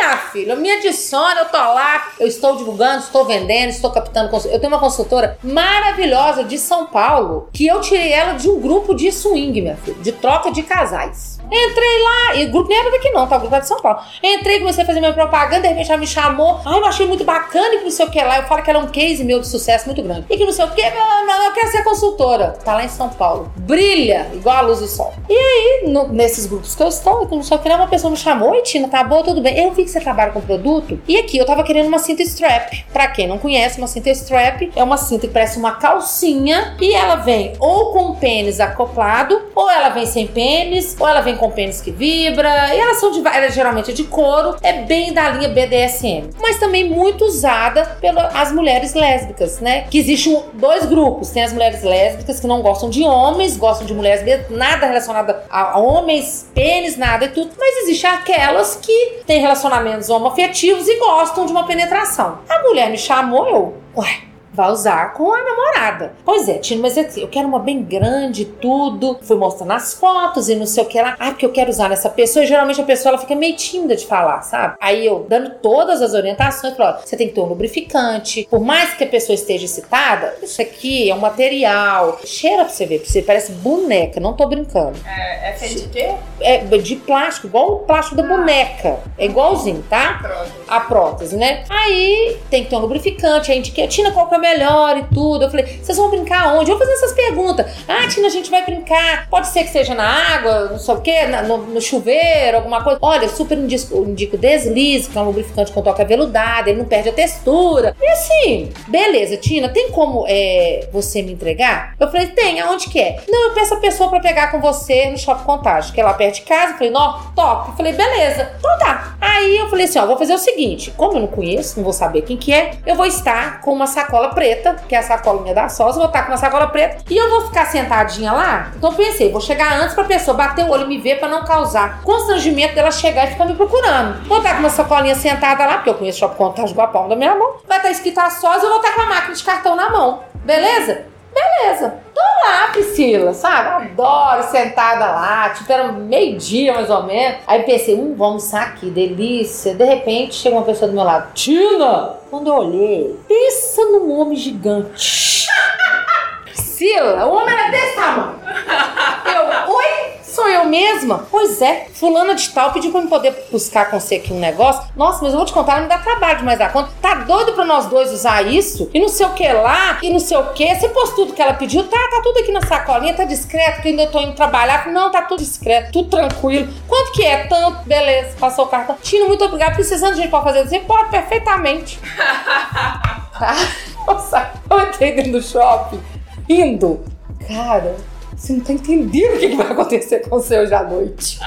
minha filha, me adiciona, eu tô lá, eu estou divulgando, estou vendendo, estou captando. consul- Eu tenho uma consultora maravilhosa de São Paulo que eu tirei ela de um grupo de swing, minha filha, de troca de casais. Entrei lá, e o grupo nem era daqui não, tá? O grupo era de São Paulo. Entrei, comecei a fazer minha propaganda, de repente ela me chamou. Ai, eu achei muito bacana e não sei o que lá. Eu falo que era um case meu de sucesso muito grande. E que não sei o que, não, eu quero ser consultora. Tá lá em São Paulo. Brilha, igual a luz do sol. E aí, no- nesses grupos que eu estou, que não sei o que lá, uma pessoa me chamou. Oi, Tina, tá boa, tudo bem? Eu vi que você trabalha com produto. E aqui, eu tava querendo uma cinta strap. Pra quem não conhece, uma cinta strap é uma cinta que parece uma calcinha. E ela vem ou com pênis acoplado, ou ela vem sem pênis, ou ela vem com pênis que vibra. E elas são de, ela geralmente é de couro. É bem da linha BDSM. Mas também muito usada pelas mulheres lésbicas, né? Que existem dois grupos. Tem as mulheres lésbicas que não gostam de homens, gostam de mulheres nada relacionado a, homens, pênis, nada e tudo. Mas existem aquelas que têm relacionamentos homoafetivos e gostam de uma penetração. A mulher me chamou, eu, ué, vai usar com a namorada. Pois é, Tino, mas eu quero uma bem grande, tudo. Fui mostrando as fotos e não sei o que lá. Ah, porque eu quero usar nessa pessoa. E geralmente a pessoa ela fica meio tímida de falar, sabe? Aí eu, dando todas as orientações, falo, você tem que ter um lubrificante. Por mais que a pessoa esteja excitada, isso aqui é um material. Cheira pra você ver, pra você parece boneca, não tô brincando. É, é feito de quê? É de plástico, igual o plástico da boneca. É igualzinho, tá? Pronto. a prótese, né? Aí tem que ter um lubrificante, aí indiquei, Tina, qual que é o melhor e tudo. Eu falei, vocês vão brincar onde? Eu vou fazer essas perguntas. Ah, Tina, a gente vai brincar. Pode ser que seja na água, não sei o quê, na- no, no chuveiro, alguma coisa. Olha, super indico, indico deslize, que é um lubrificante com toque aveludado, ele não perde a textura. E assim, beleza, Tina, tem como é, você me entregar? Eu falei, tem, aonde que é? Não, eu peço a pessoa pra pegar com você no Shopping Contagem, que é lá perto de casa. Eu falei, não, top. Eu falei, beleza. Então tá. Aí eu falei assim, ó, vou fazer o seguinte, como eu não conheço, não vou saber quem que é, eu vou estar com uma sacola preta, que é a sacolinha da Sós, eu vou estar com uma sacola preta e eu vou ficar sentadinha lá. Então pensei, vou chegar antes pra pessoa bater o olho e me ver pra não causar constrangimento dela chegar e ficar me procurando. Vou estar com uma sacolinha sentada lá, porque eu conheço Shopping Contagem palma da minha mão. Vai estar escrito a Sós, eu vou estar com a máquina de cartão na mão. Beleza? Beleza. Tô lá, Priscila. Sabe? Adoro sentada lá, tipo, era meio-dia mais ou menos. Aí pensei, hum, vamos almoçar aqui, delícia. De repente chega uma pessoa do meu lado, Tina! Quando eu olhei, pensa num homem gigante. Priscila, o homem era desse tamanho. Eu, oi? Sou eu mesma? Pois é, fulana de tal pediu pra eu poder buscar com você aqui um negócio. Nossa, mas eu vou te contar, não dá trabalho demais dar conta. Tá doido pra nós dois usar isso? E não sei o que lá, e não sei o que. Você pôs tudo que ela pediu? Tá, tá tudo aqui na sacolinha, tá discreto, que ainda tô indo trabalhar. Não, tá tudo discreto, tudo tranquilo. Quanto que é? Tanto, beleza, passou o cartão. Tino, muito obrigado. Precisando de gente pra fazer isso? Pode, perfeitamente. tá? Nossa, eu entrei dentro do shopping, rindo. Cara, você não tá entendendo o que que vai acontecer com você hoje à noite.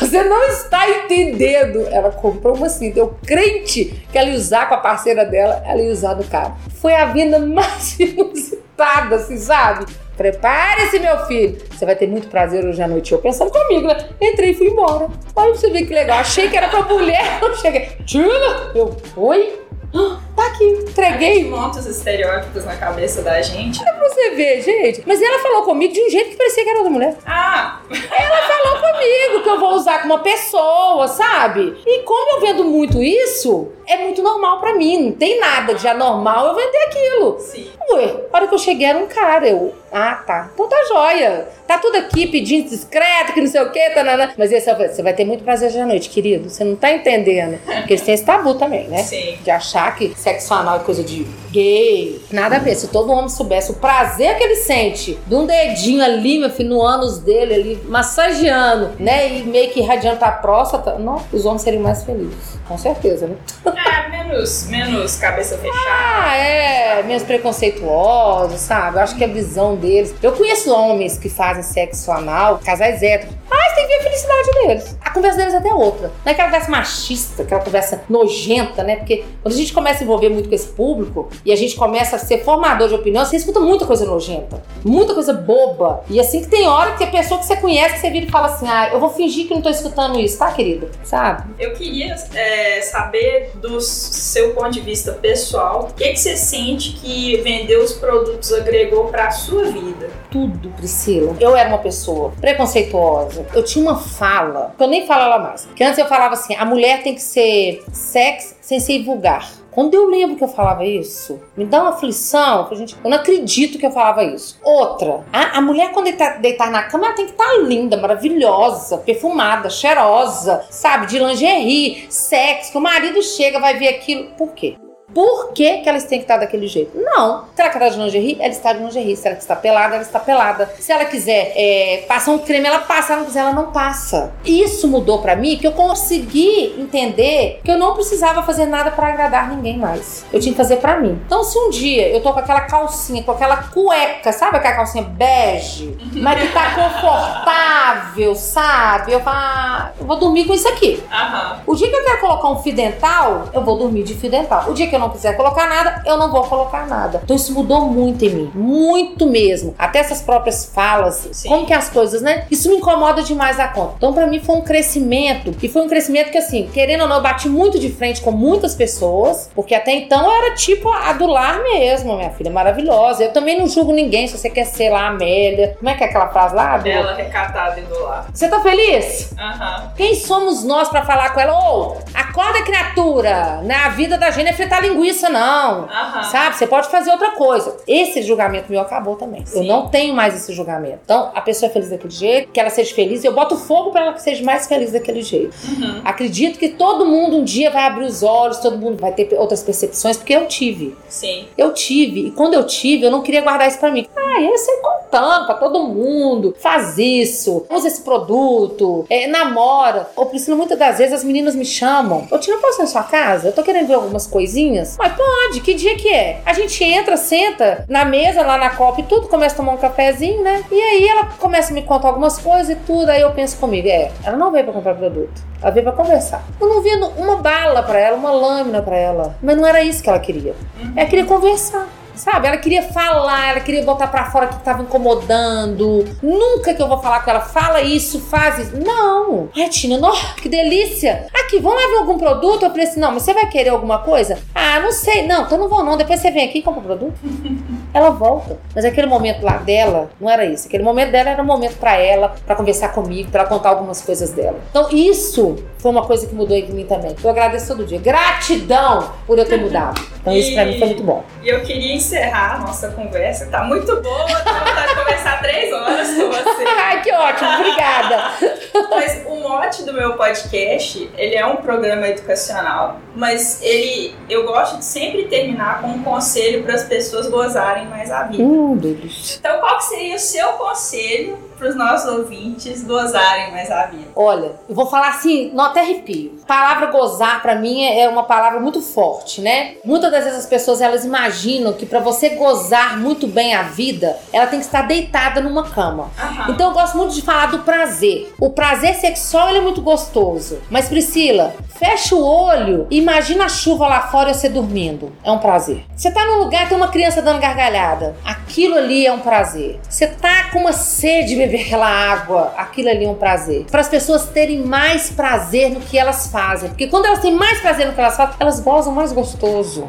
Você não está entendendo. Ela comprou uma assim, deu crente que ela ia usar com a parceira dela, ela ia usar no carro. Foi a venda mais inusitada, assim, sabe? Prepare-se, meu filho. Você vai ter muito prazer hoje à noite. Eu pensando comigo, né? Entrei e fui embora. Olha pra você ver que legal. Achei que era pra mulher. Eu cheguei. Tina? Eu, oi? Ah, Tá aqui, entreguei. Monta os estereótipos na cabeça da gente. Pra você ver, gente. Mas ela falou comigo de um jeito que parecia que era outra mulher. Ah, Ela falou comigo que eu vou usar com uma pessoa, sabe? E como eu vendo muito isso, é muito normal pra mim. Não tem nada de anormal eu vender aquilo. sim. Ué, a hora que eu cheguei era um cara. Eu, ah, tá. Então tá joia. Tá tudo aqui pedindo discreto, que não sei o quê, tanana. Mas esse falei, você vai ter muito prazer hoje à noite, querido. Você não tá entendendo. Porque eles têm esse tabu também, né? Sim. De achar que sexo anal é coisa de gay. Nada a ver. Se todo homem soubesse o prazer que ele sente de um dedinho ali, meu filho, no ânus dele, ali, massageando, né? E meio que irradiando pra próstata, não, os homens seriam mais felizes. Com certeza, né? É, menos, menos cabeça fechada. Ah, é, menos preconceituosos, sabe? Eu acho que a visão deles. Eu conheço homens que fazem sexo anal, casais héteros, mas tem que ver a felicidade deles. A conversa deles até é outra. Não é aquela conversa machista, aquela conversa nojenta, né? Porque quando a gente começa a envolver muito com esse público e a gente começa a ser formador de opinião, você escuta muita coisa nojenta, muita coisa boba. E assim que tem hora que a pessoa que você conhece, que você vira e fala assim: ah, eu vou fingir que não tô escutando isso, tá, querida? Sabe? Eu queria é, saber do seu ponto de vista pessoal, o que, que você sente que vender os produtos agregou pra sua vida? Tudo, Priscila. Eu era uma pessoa preconceituosa. Eu tinha uma fala, que eu nem falo mais. Que antes eu falava assim: a mulher tem que ser sexy sem ser vulgar. Quando eu lembro que eu falava isso, me dá uma aflição. que Gente, eu não acredito que eu falava isso. Outra, a, a mulher quando deitar, deitar na cama, ela tem que estar linda, maravilhosa, perfumada, cheirosa, sabe? De lingerie, sexo. Que o marido chega, vai ver aquilo. Por quê? Por que, que elas têm que estar daquele jeito? Não. Se ela quer de lingerie, ela está de lingerie. Se ela está pelada, ela está pelada. Se ela quiser é, passar um creme, ela passa. Se ela não quiser, ela não passa. Isso mudou pra mim que eu consegui entender que eu não precisava fazer nada pra agradar ninguém mais. Eu tinha que fazer pra mim. Então, se um dia eu tô com aquela calcinha, com aquela cueca, sabe aquela calcinha bege, mas que tá confortável, sabe? Eu falo, ah, eu vou dormir com isso aqui. Aham. O dia que eu quero colocar um fio dental, eu vou dormir de fio dental. O dia que eu não quiser colocar nada, eu não vou colocar nada. Então isso mudou muito em mim. Muito mesmo. Até essas próprias falas. Sim. Como que as coisas, né? Isso me incomoda demais a conta. Então pra mim foi um crescimento. E foi um crescimento que assim, querendo ou não, eu bati muito de frente com muitas pessoas. Porque até então eu era tipo a do lar mesmo, minha filha. Maravilhosa. Eu também não julgo ninguém se você quer ser lá a Amélia. Como é que é aquela frase lá? do- Ela recatada e do lar. Você tá feliz? Aham. Quem somos nós pra falar com ela? Ô, acorda, criatura! Né? A vida da gente é fritar linguiça, não. Sabe? Você pode fazer outra coisa. Esse julgamento meu acabou também. Eu Sim. não tenho mais esse julgamento. Então, a pessoa é feliz daquele jeito, que ela seja feliz, eu boto fogo pra ela que seja mais feliz daquele jeito. Uhum. Acredito que todo mundo um dia vai abrir os olhos, todo mundo vai ter outras percepções, porque eu tive. Sim. Eu tive, e quando eu tive, eu não queria guardar isso pra mim. Ah, sei contando pra todo mundo. Faz isso, usa esse produto, é, namora. Ô, Priscila, muitas das vezes as meninas me chamam. Ô, Tina, posso ir na sua casa? Eu tô querendo ver algumas coisinhas. Mas pode, que dia que é? A gente entra, senta na mesa, lá na copa e tudo, começa a tomar um cafezinho, né? E aí ela começa a me contar algumas coisas e tudo. Aí eu penso comigo, é, ela não veio pra comprar produto. Ela veio pra conversar. Eu não vendo uma bala pra ela, uma lâmina pra ela. Mas não era isso que ela queria. Ela queria conversar. Sabe? Ela queria falar, ela queria botar pra fora que tava incomodando. Nunca que eu vou falar com ela, fala isso, faz isso. Não. Ai, Tina, que delícia. Aqui, vamos lá ver algum produto? Eu falei assim, não, mas você vai querer alguma coisa? Ah, não sei. Não, então não vou não. Depois você vem aqui e compra o produto. ela volta. Mas aquele momento lá dela não era isso. Aquele momento dela era um momento pra ela, pra conversar comigo, pra ela contar algumas coisas dela. Então isso foi uma coisa que mudou em mim também. Eu agradeço todo dia. Gratidão por eu ter mudado. Então isso pra mim foi muito bom. E eu queria encerrar a nossa conversa. Tá muito boa, tô vontade de conversar três horas com você. Ai, que ótimo, obrigada. Mas o mote do meu podcast, ele é um programa educacional, mas ele, eu gosto de sempre terminar com um conselho para as pessoas gozarem mais a vida. Hum, Deus. Então, qual seria o seu conselho para os nossos ouvintes gozarem mais a vida? Olha, eu vou falar assim, não até arrepio. A palavra gozar pra mim é uma palavra muito forte, né? Muitas das vezes as pessoas elas imaginam que pra você gozar muito bem a vida, ela tem que estar deitada numa cama. Aham. Então eu gosto muito de falar do prazer. O prazer sexual ele é muito gostoso. Mas Priscila, fecha o olho e imagina a chuva lá fora e você dormindo. É um prazer. Você tá num lugar tem uma criança dando gargalhada. Aquilo ali é um prazer. Você tá com uma sede de beber aquela água. Aquilo ali é um prazer. Para as pessoas terem mais prazer no que elas fazem. Porque quando elas têm mais prazer no que elas fazem, elas gozam mais gostoso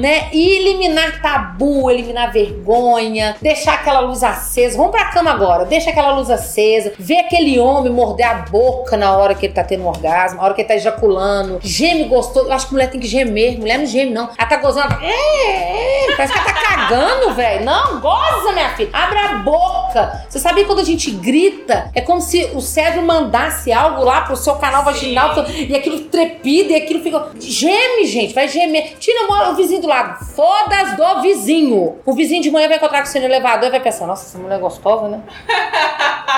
né? E eliminar tabu, eliminar vergonha, deixar aquela luz acesa. Vamos pra cama agora, deixa aquela luz acesa, vê aquele homem morder a boca na hora que ele tá tendo um orgasmo, na hora que ele tá ejaculando, geme gostoso. Eu acho que mulher tem que gemer, mulher não geme, não. Ela tá gozando, é, é, parece que ela tá cagando, velho. Não, goza, minha filha. Abre a boca. Você sabia que quando a gente grita, é como se o cérebro mandasse algo lá pro seu canal vaginal e aquilo trepida e aquilo fica. Geme, gente, vai gemer. Tira o vizinho do lado. Foda-se do vizinho. O vizinho de manhã vai encontrar com você no elevador e vai pensar: nossa, essa mulher é gostosa, né?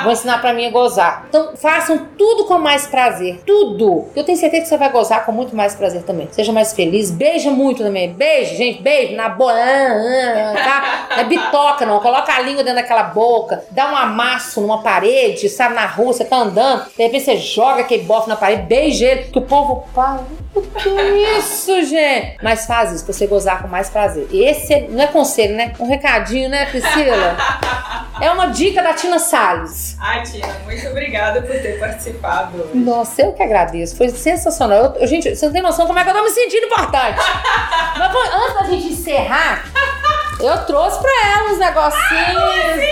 Vou ensinar pra mim a gozar. Então, façam tudo com mais prazer. Tudo. Eu tenho certeza que você vai gozar com muito mais prazer também. Seja mais feliz. Beija muito também. Beijo, gente. Beijo. Na boa. Tá? Não é bitoca, não. Coloca a língua dentro daquela boca. Dá um amasso numa parede, sabe? Na rua, você tá andando. De repente você joga aquele bofe na parede. Beija ele. Que o povo para. O que é isso, gente? Mas faz isso pra você gozar com mais prazer. Esse é- não é conselho, né? Um recadinho, né, Priscila? É uma dica da Tina Salles. Ai, Tina, muito obrigada por ter participado hoje. Nossa, eu que agradeço. Foi sensacional. Eu- gente, você não tem noção como é que eu tô me sentindo importante. Mas antes da gente encerrar, eu trouxe pra ela uns negocinhos.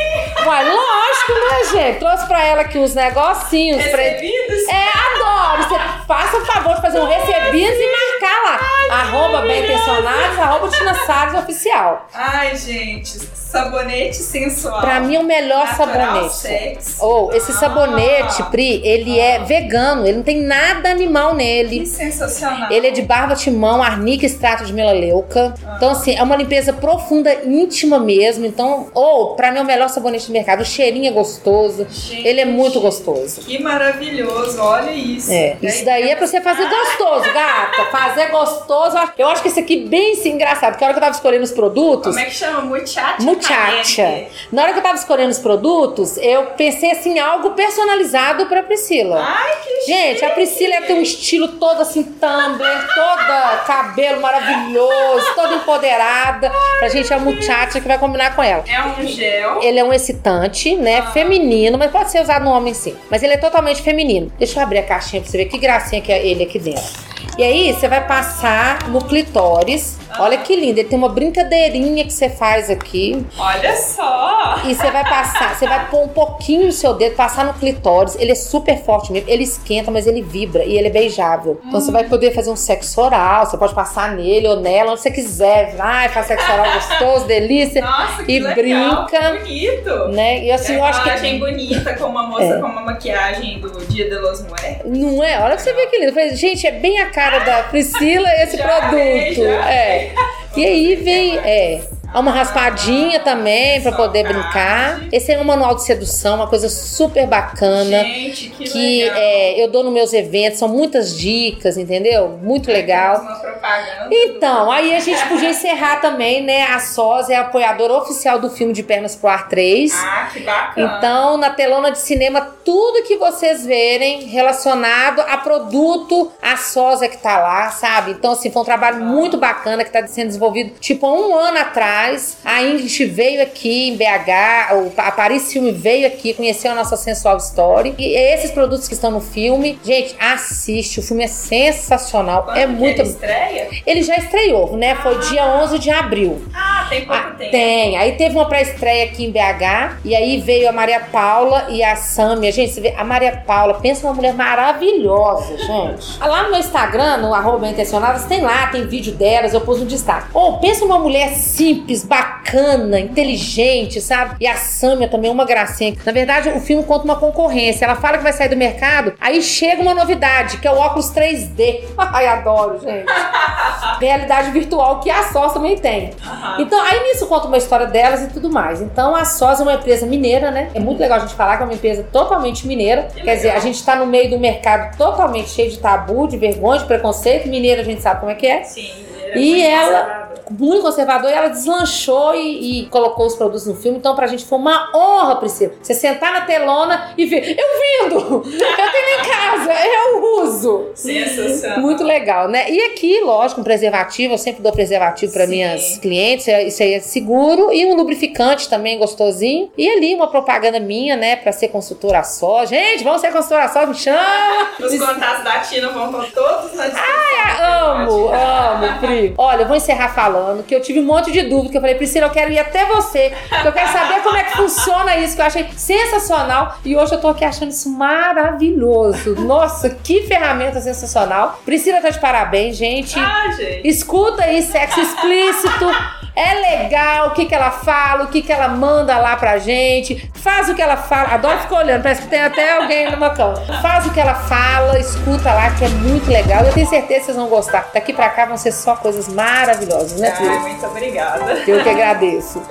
Uai, lógico, né, gente? Trouxe pra ela aqui uns negocinhos. Pra... Recebidos? É, adoro. Você faça o favor de fazer um recebidos e marcar lá. arroba bem intencionados, arroba Tina Salles oficial. Ai, gente, sabonete sensual. Pra mim é o melhor Natural sabonete. Ou esse Ah. sabonete, Pri, ele é vegano, ele não tem nada animal Que nele. sensacional. Ele é de barba timão, arnica extrato de melaleuca. Então, assim, é uma limpeza profunda, íntima mesmo. Então, ou, pra mim, é o melhor sabonete do mercado. O cheirinho é gostoso. Gente, Ele é muito gostoso. Que maravilhoso, olha isso. É, isso daí é pra você fazer gostoso, gata. Fazer gostoso. eu acho- que esse aqui bem assim, engraçado. Porque a hora que eu tava escolhendo os produtos. Como é que chama? Muchacha? Muchacha. Na hora que eu tava escolhendo os produtos, eu pensei assim, algo personalizado pra Priscila. Ai, que Gente, a Priscila ia ter um estilo todo assim, Tumblr, toda cabelo maravilhoso, toda empoderada. Pra gente, é muchacha que vai combinar com ela. É um gel. Ele é um excitante, né? Feminino, mas pode ser usado no homem sim. Mas ele é totalmente feminino. Deixa eu abrir a caixinha pra você ver que gracinha que é ele aqui dentro. E aí, você vai passar no clitóris. Olha que lindo. Ele tem uma brincadeirinha que você faz aqui. Olha só. E você vai passar, você vai pôr um pouquinho no seu dedo, passar no clitóris. Ele é super forte mesmo. Ele esquenta, mas ele vibra e ele é beijável. Então você vai poder fazer um sexo oral. Você pode passar nele ou nela, onde você quiser. Ai, faz sexo oral gostoso, delícia. Nossa, que E legal. brinca. Que bonito. Né? E assim, é eu acho maquiagem que. bonita, com uma moça É. com uma maquiagem do Dia de los Muertos. Não é? Olha pra você ver que lindo. Gente, é bem a cara da Priscila esse Já produto. amei, já É. E aí vem, é. Uma raspadinha também pra poder brincar. Esse é um manual de sedução, uma coisa super bacana. Gente, que, que legal. é, eu dou nos meus eventos, são muitas dicas, entendeu? Muito legal. Uma propaganda Então, aí a gente podia encerrar também, né? A SOS é a apoiadora oficial do filme de Pernas pro Ar 3. Ah, que bacana. Então, na telona de cinema, tudo que vocês verem relacionado a produto, a SOS é que tá lá, sabe? Então, assim, foi um trabalho muito bacana que tá sendo desenvolvido, tipo, há um ano atrás. Atrás, a Ingrid veio aqui em BH, o- a Paris Filme veio aqui, conheceu a nossa Sensual Story. E esses produtos que estão no filme, gente, assiste. O filme é sensacional. Quando é muito. ele estreia? Ele já estreou, né? Foi dia 11 de abril. Ah, tem pouco Ah, tempo. tem. Aí teve uma pré-estreia aqui em BH. E aí veio a Maria Paula e a Sâmia. Gente, você vê, a Maria Paula, pensa numa mulher maravilhosa, gente. Lá no meu Instagram, no arroba intencionadas, tem lá, tem vídeo delas, eu pus um destaque. Ou pensa numa mulher simples, bacana, inteligente, sabe? E a Sâmia também, uma gracinha. Na verdade, o filme conta uma concorrência. Ela fala que vai sair do mercado, aí chega uma novidade, que é o óculos 3D. Ai, adoro, gente. Realidade virtual que a SOS também tem. Aham. Então, aí nisso conta uma história delas e tudo mais. Então, a SOS é uma empresa mineira, né? É muito legal a gente falar que é uma empresa totalmente mineira. Que Quer dizer, legal. a gente tá no meio do mercado totalmente cheio de tabu, de vergonha, de preconceito. Mineiro a gente sabe como é que é. Sim, E muito ela-. Muito conservador e ela deslanchou e, e colocou os produtos no filme. Então, pra gente foi uma honra, Priscila. Você sentar na telona e ver, eu vindo! Eu tenho em casa, eu uso! Sensacional. Muito legal, né? E aqui, lógico, um preservativo, eu sempre dou preservativo para minhas clientes, é- isso aí é seguro. E um lubrificante também gostosinho. E ali uma propaganda minha, né, para ser consultora só. Gente, vamos ser consultora só, me chama! Os contatos da Tina vão todos na descrição. Amo, amo, Pri. Olha, eu vou encerrar falando que eu tive um monte de dúvida, que eu falei, Priscila, eu quero ir até você, que eu quero saber como é que funciona isso, que eu achei sensacional. E hoje eu tô aqui achando isso maravilhoso. Nossa, que ferramenta sensacional. Priscila tá de parabéns, gente. Ah, gente. Escuta aí, sexo explícito. É legal o que, que ela fala, o que, que ela manda lá pra gente. Faz o que ela fala. Adoro ficar olhando, parece que tem até alguém numa cama. Faz o que ela fala, escuta lá, que é muito legal. Eu tenho certeza que vocês vão gostar. Daqui pra cá vão ser só coisas maravilhosas, né, Ai, muito obrigada. Eu que agradeço.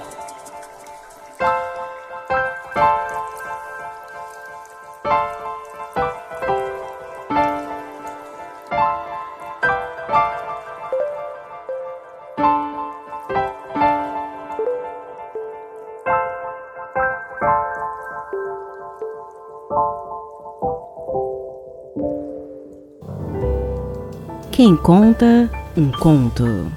Quem conta um conto.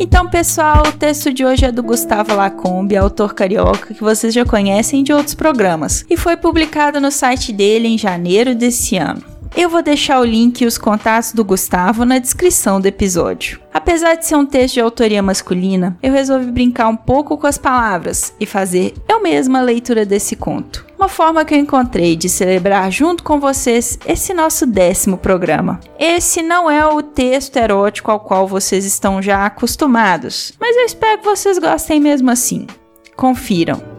Então, pessoal, o texto de hoje é do Gustavo Lacombe, autor carioca que vocês já conhecem de outros programas, e foi publicado no site dele em janeiro desse ano. Eu vou deixar o link e os contatos do Gustavo na descrição do episódio. Apesar de ser um texto de autoria masculina, eu resolvi brincar um pouco com as palavras e fazer eu mesma a leitura desse conto. Uma forma que eu encontrei de celebrar junto com vocês esse nosso décimo programa. Esse não é o texto erótico ao qual vocês estão já acostumados, mas eu espero que vocês gostem mesmo assim. Confiram.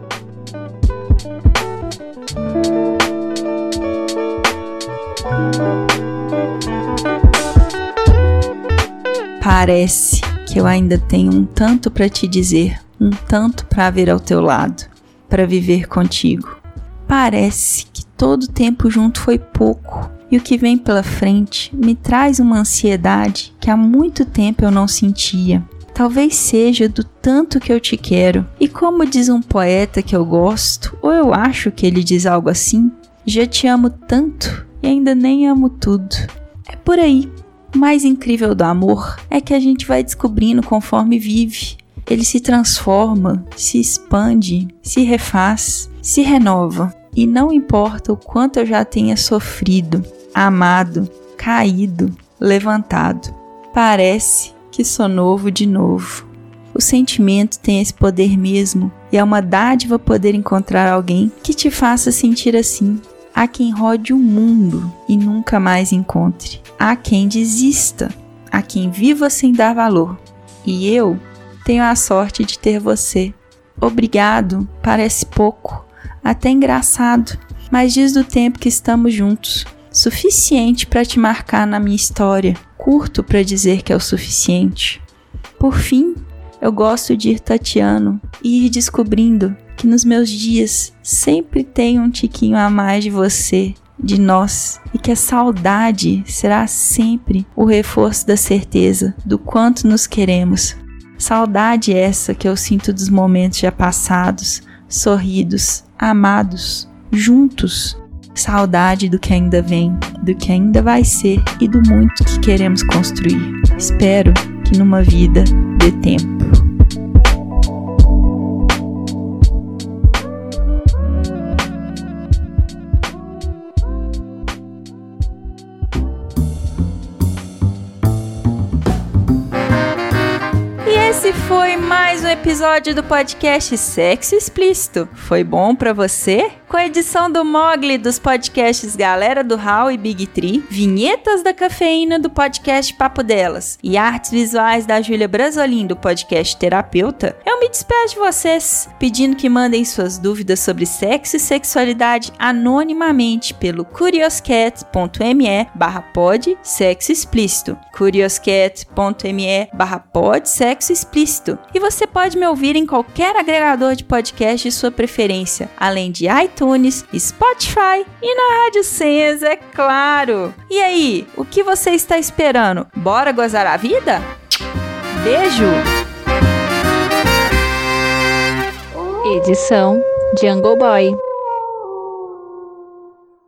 Parece que eu ainda tenho um tanto para te dizer, um tanto para vir ao teu lado, para viver contigo. Parece que todo tempo junto foi pouco, e o que vem pela frente me traz uma ansiedade que há muito tempo eu não sentia. Talvez seja do tanto que eu te quero, e como diz um poeta que eu gosto, ou eu acho que ele diz algo assim, já te amo tanto e ainda nem amo tudo. É por aí. Mais incrível do amor é que a gente vai descobrindo conforme vive. Ele se transforma, se expande, se refaz, se renova. E não importa o quanto eu já tenha sofrido, amado, caído, levantado. Parece que sou novo de novo. O sentimento tem esse poder mesmo, e é uma dádiva poder encontrar alguém que te faça sentir assim. Há quem rode o mundo e nunca mais encontre. Há quem desista, há quem viva sem dar valor. E eu tenho a sorte de ter você. Obrigado, parece pouco, até engraçado, mas diz do tempo que estamos juntos. Suficiente para te marcar na minha história, curto para dizer que é o suficiente. Por fim, eu gosto de ir tateando e ir descobrindo que nos meus dias sempre tem um tiquinho a mais de você, de nós, e que a saudade será sempre o reforço da certeza do quanto nos queremos. Saudade essa que eu sinto dos momentos já passados, sorridos, amados, juntos. saudade do que ainda vem, do que ainda vai ser e do muito que queremos construir. Espero que numa vida dê tempo. Foi mais um episódio do podcast Sexo Explícito. Foi bom para você? Com a edição do Mogli dos podcasts Galera do Hall e Big Tree, vinhetas da cafeína do podcast Papo Delas e artes visuais da Júlia Brasolim do podcast Terapeuta, eu me despeço de vocês, pedindo que mandem suas dúvidas sobre sexo e sexualidade anonimamente pelo curioscat.me barra pod sexo explícito. curioscat.me barra pod sexo explícito. E você pode me ouvir em qualquer agregador de podcast de sua preferência, além de iTunes iTunes, Spotify e na Rádio Senhas, é claro. E aí, o que você está esperando? Bora gozar a vida? Beijo! Edição Jungle Boy.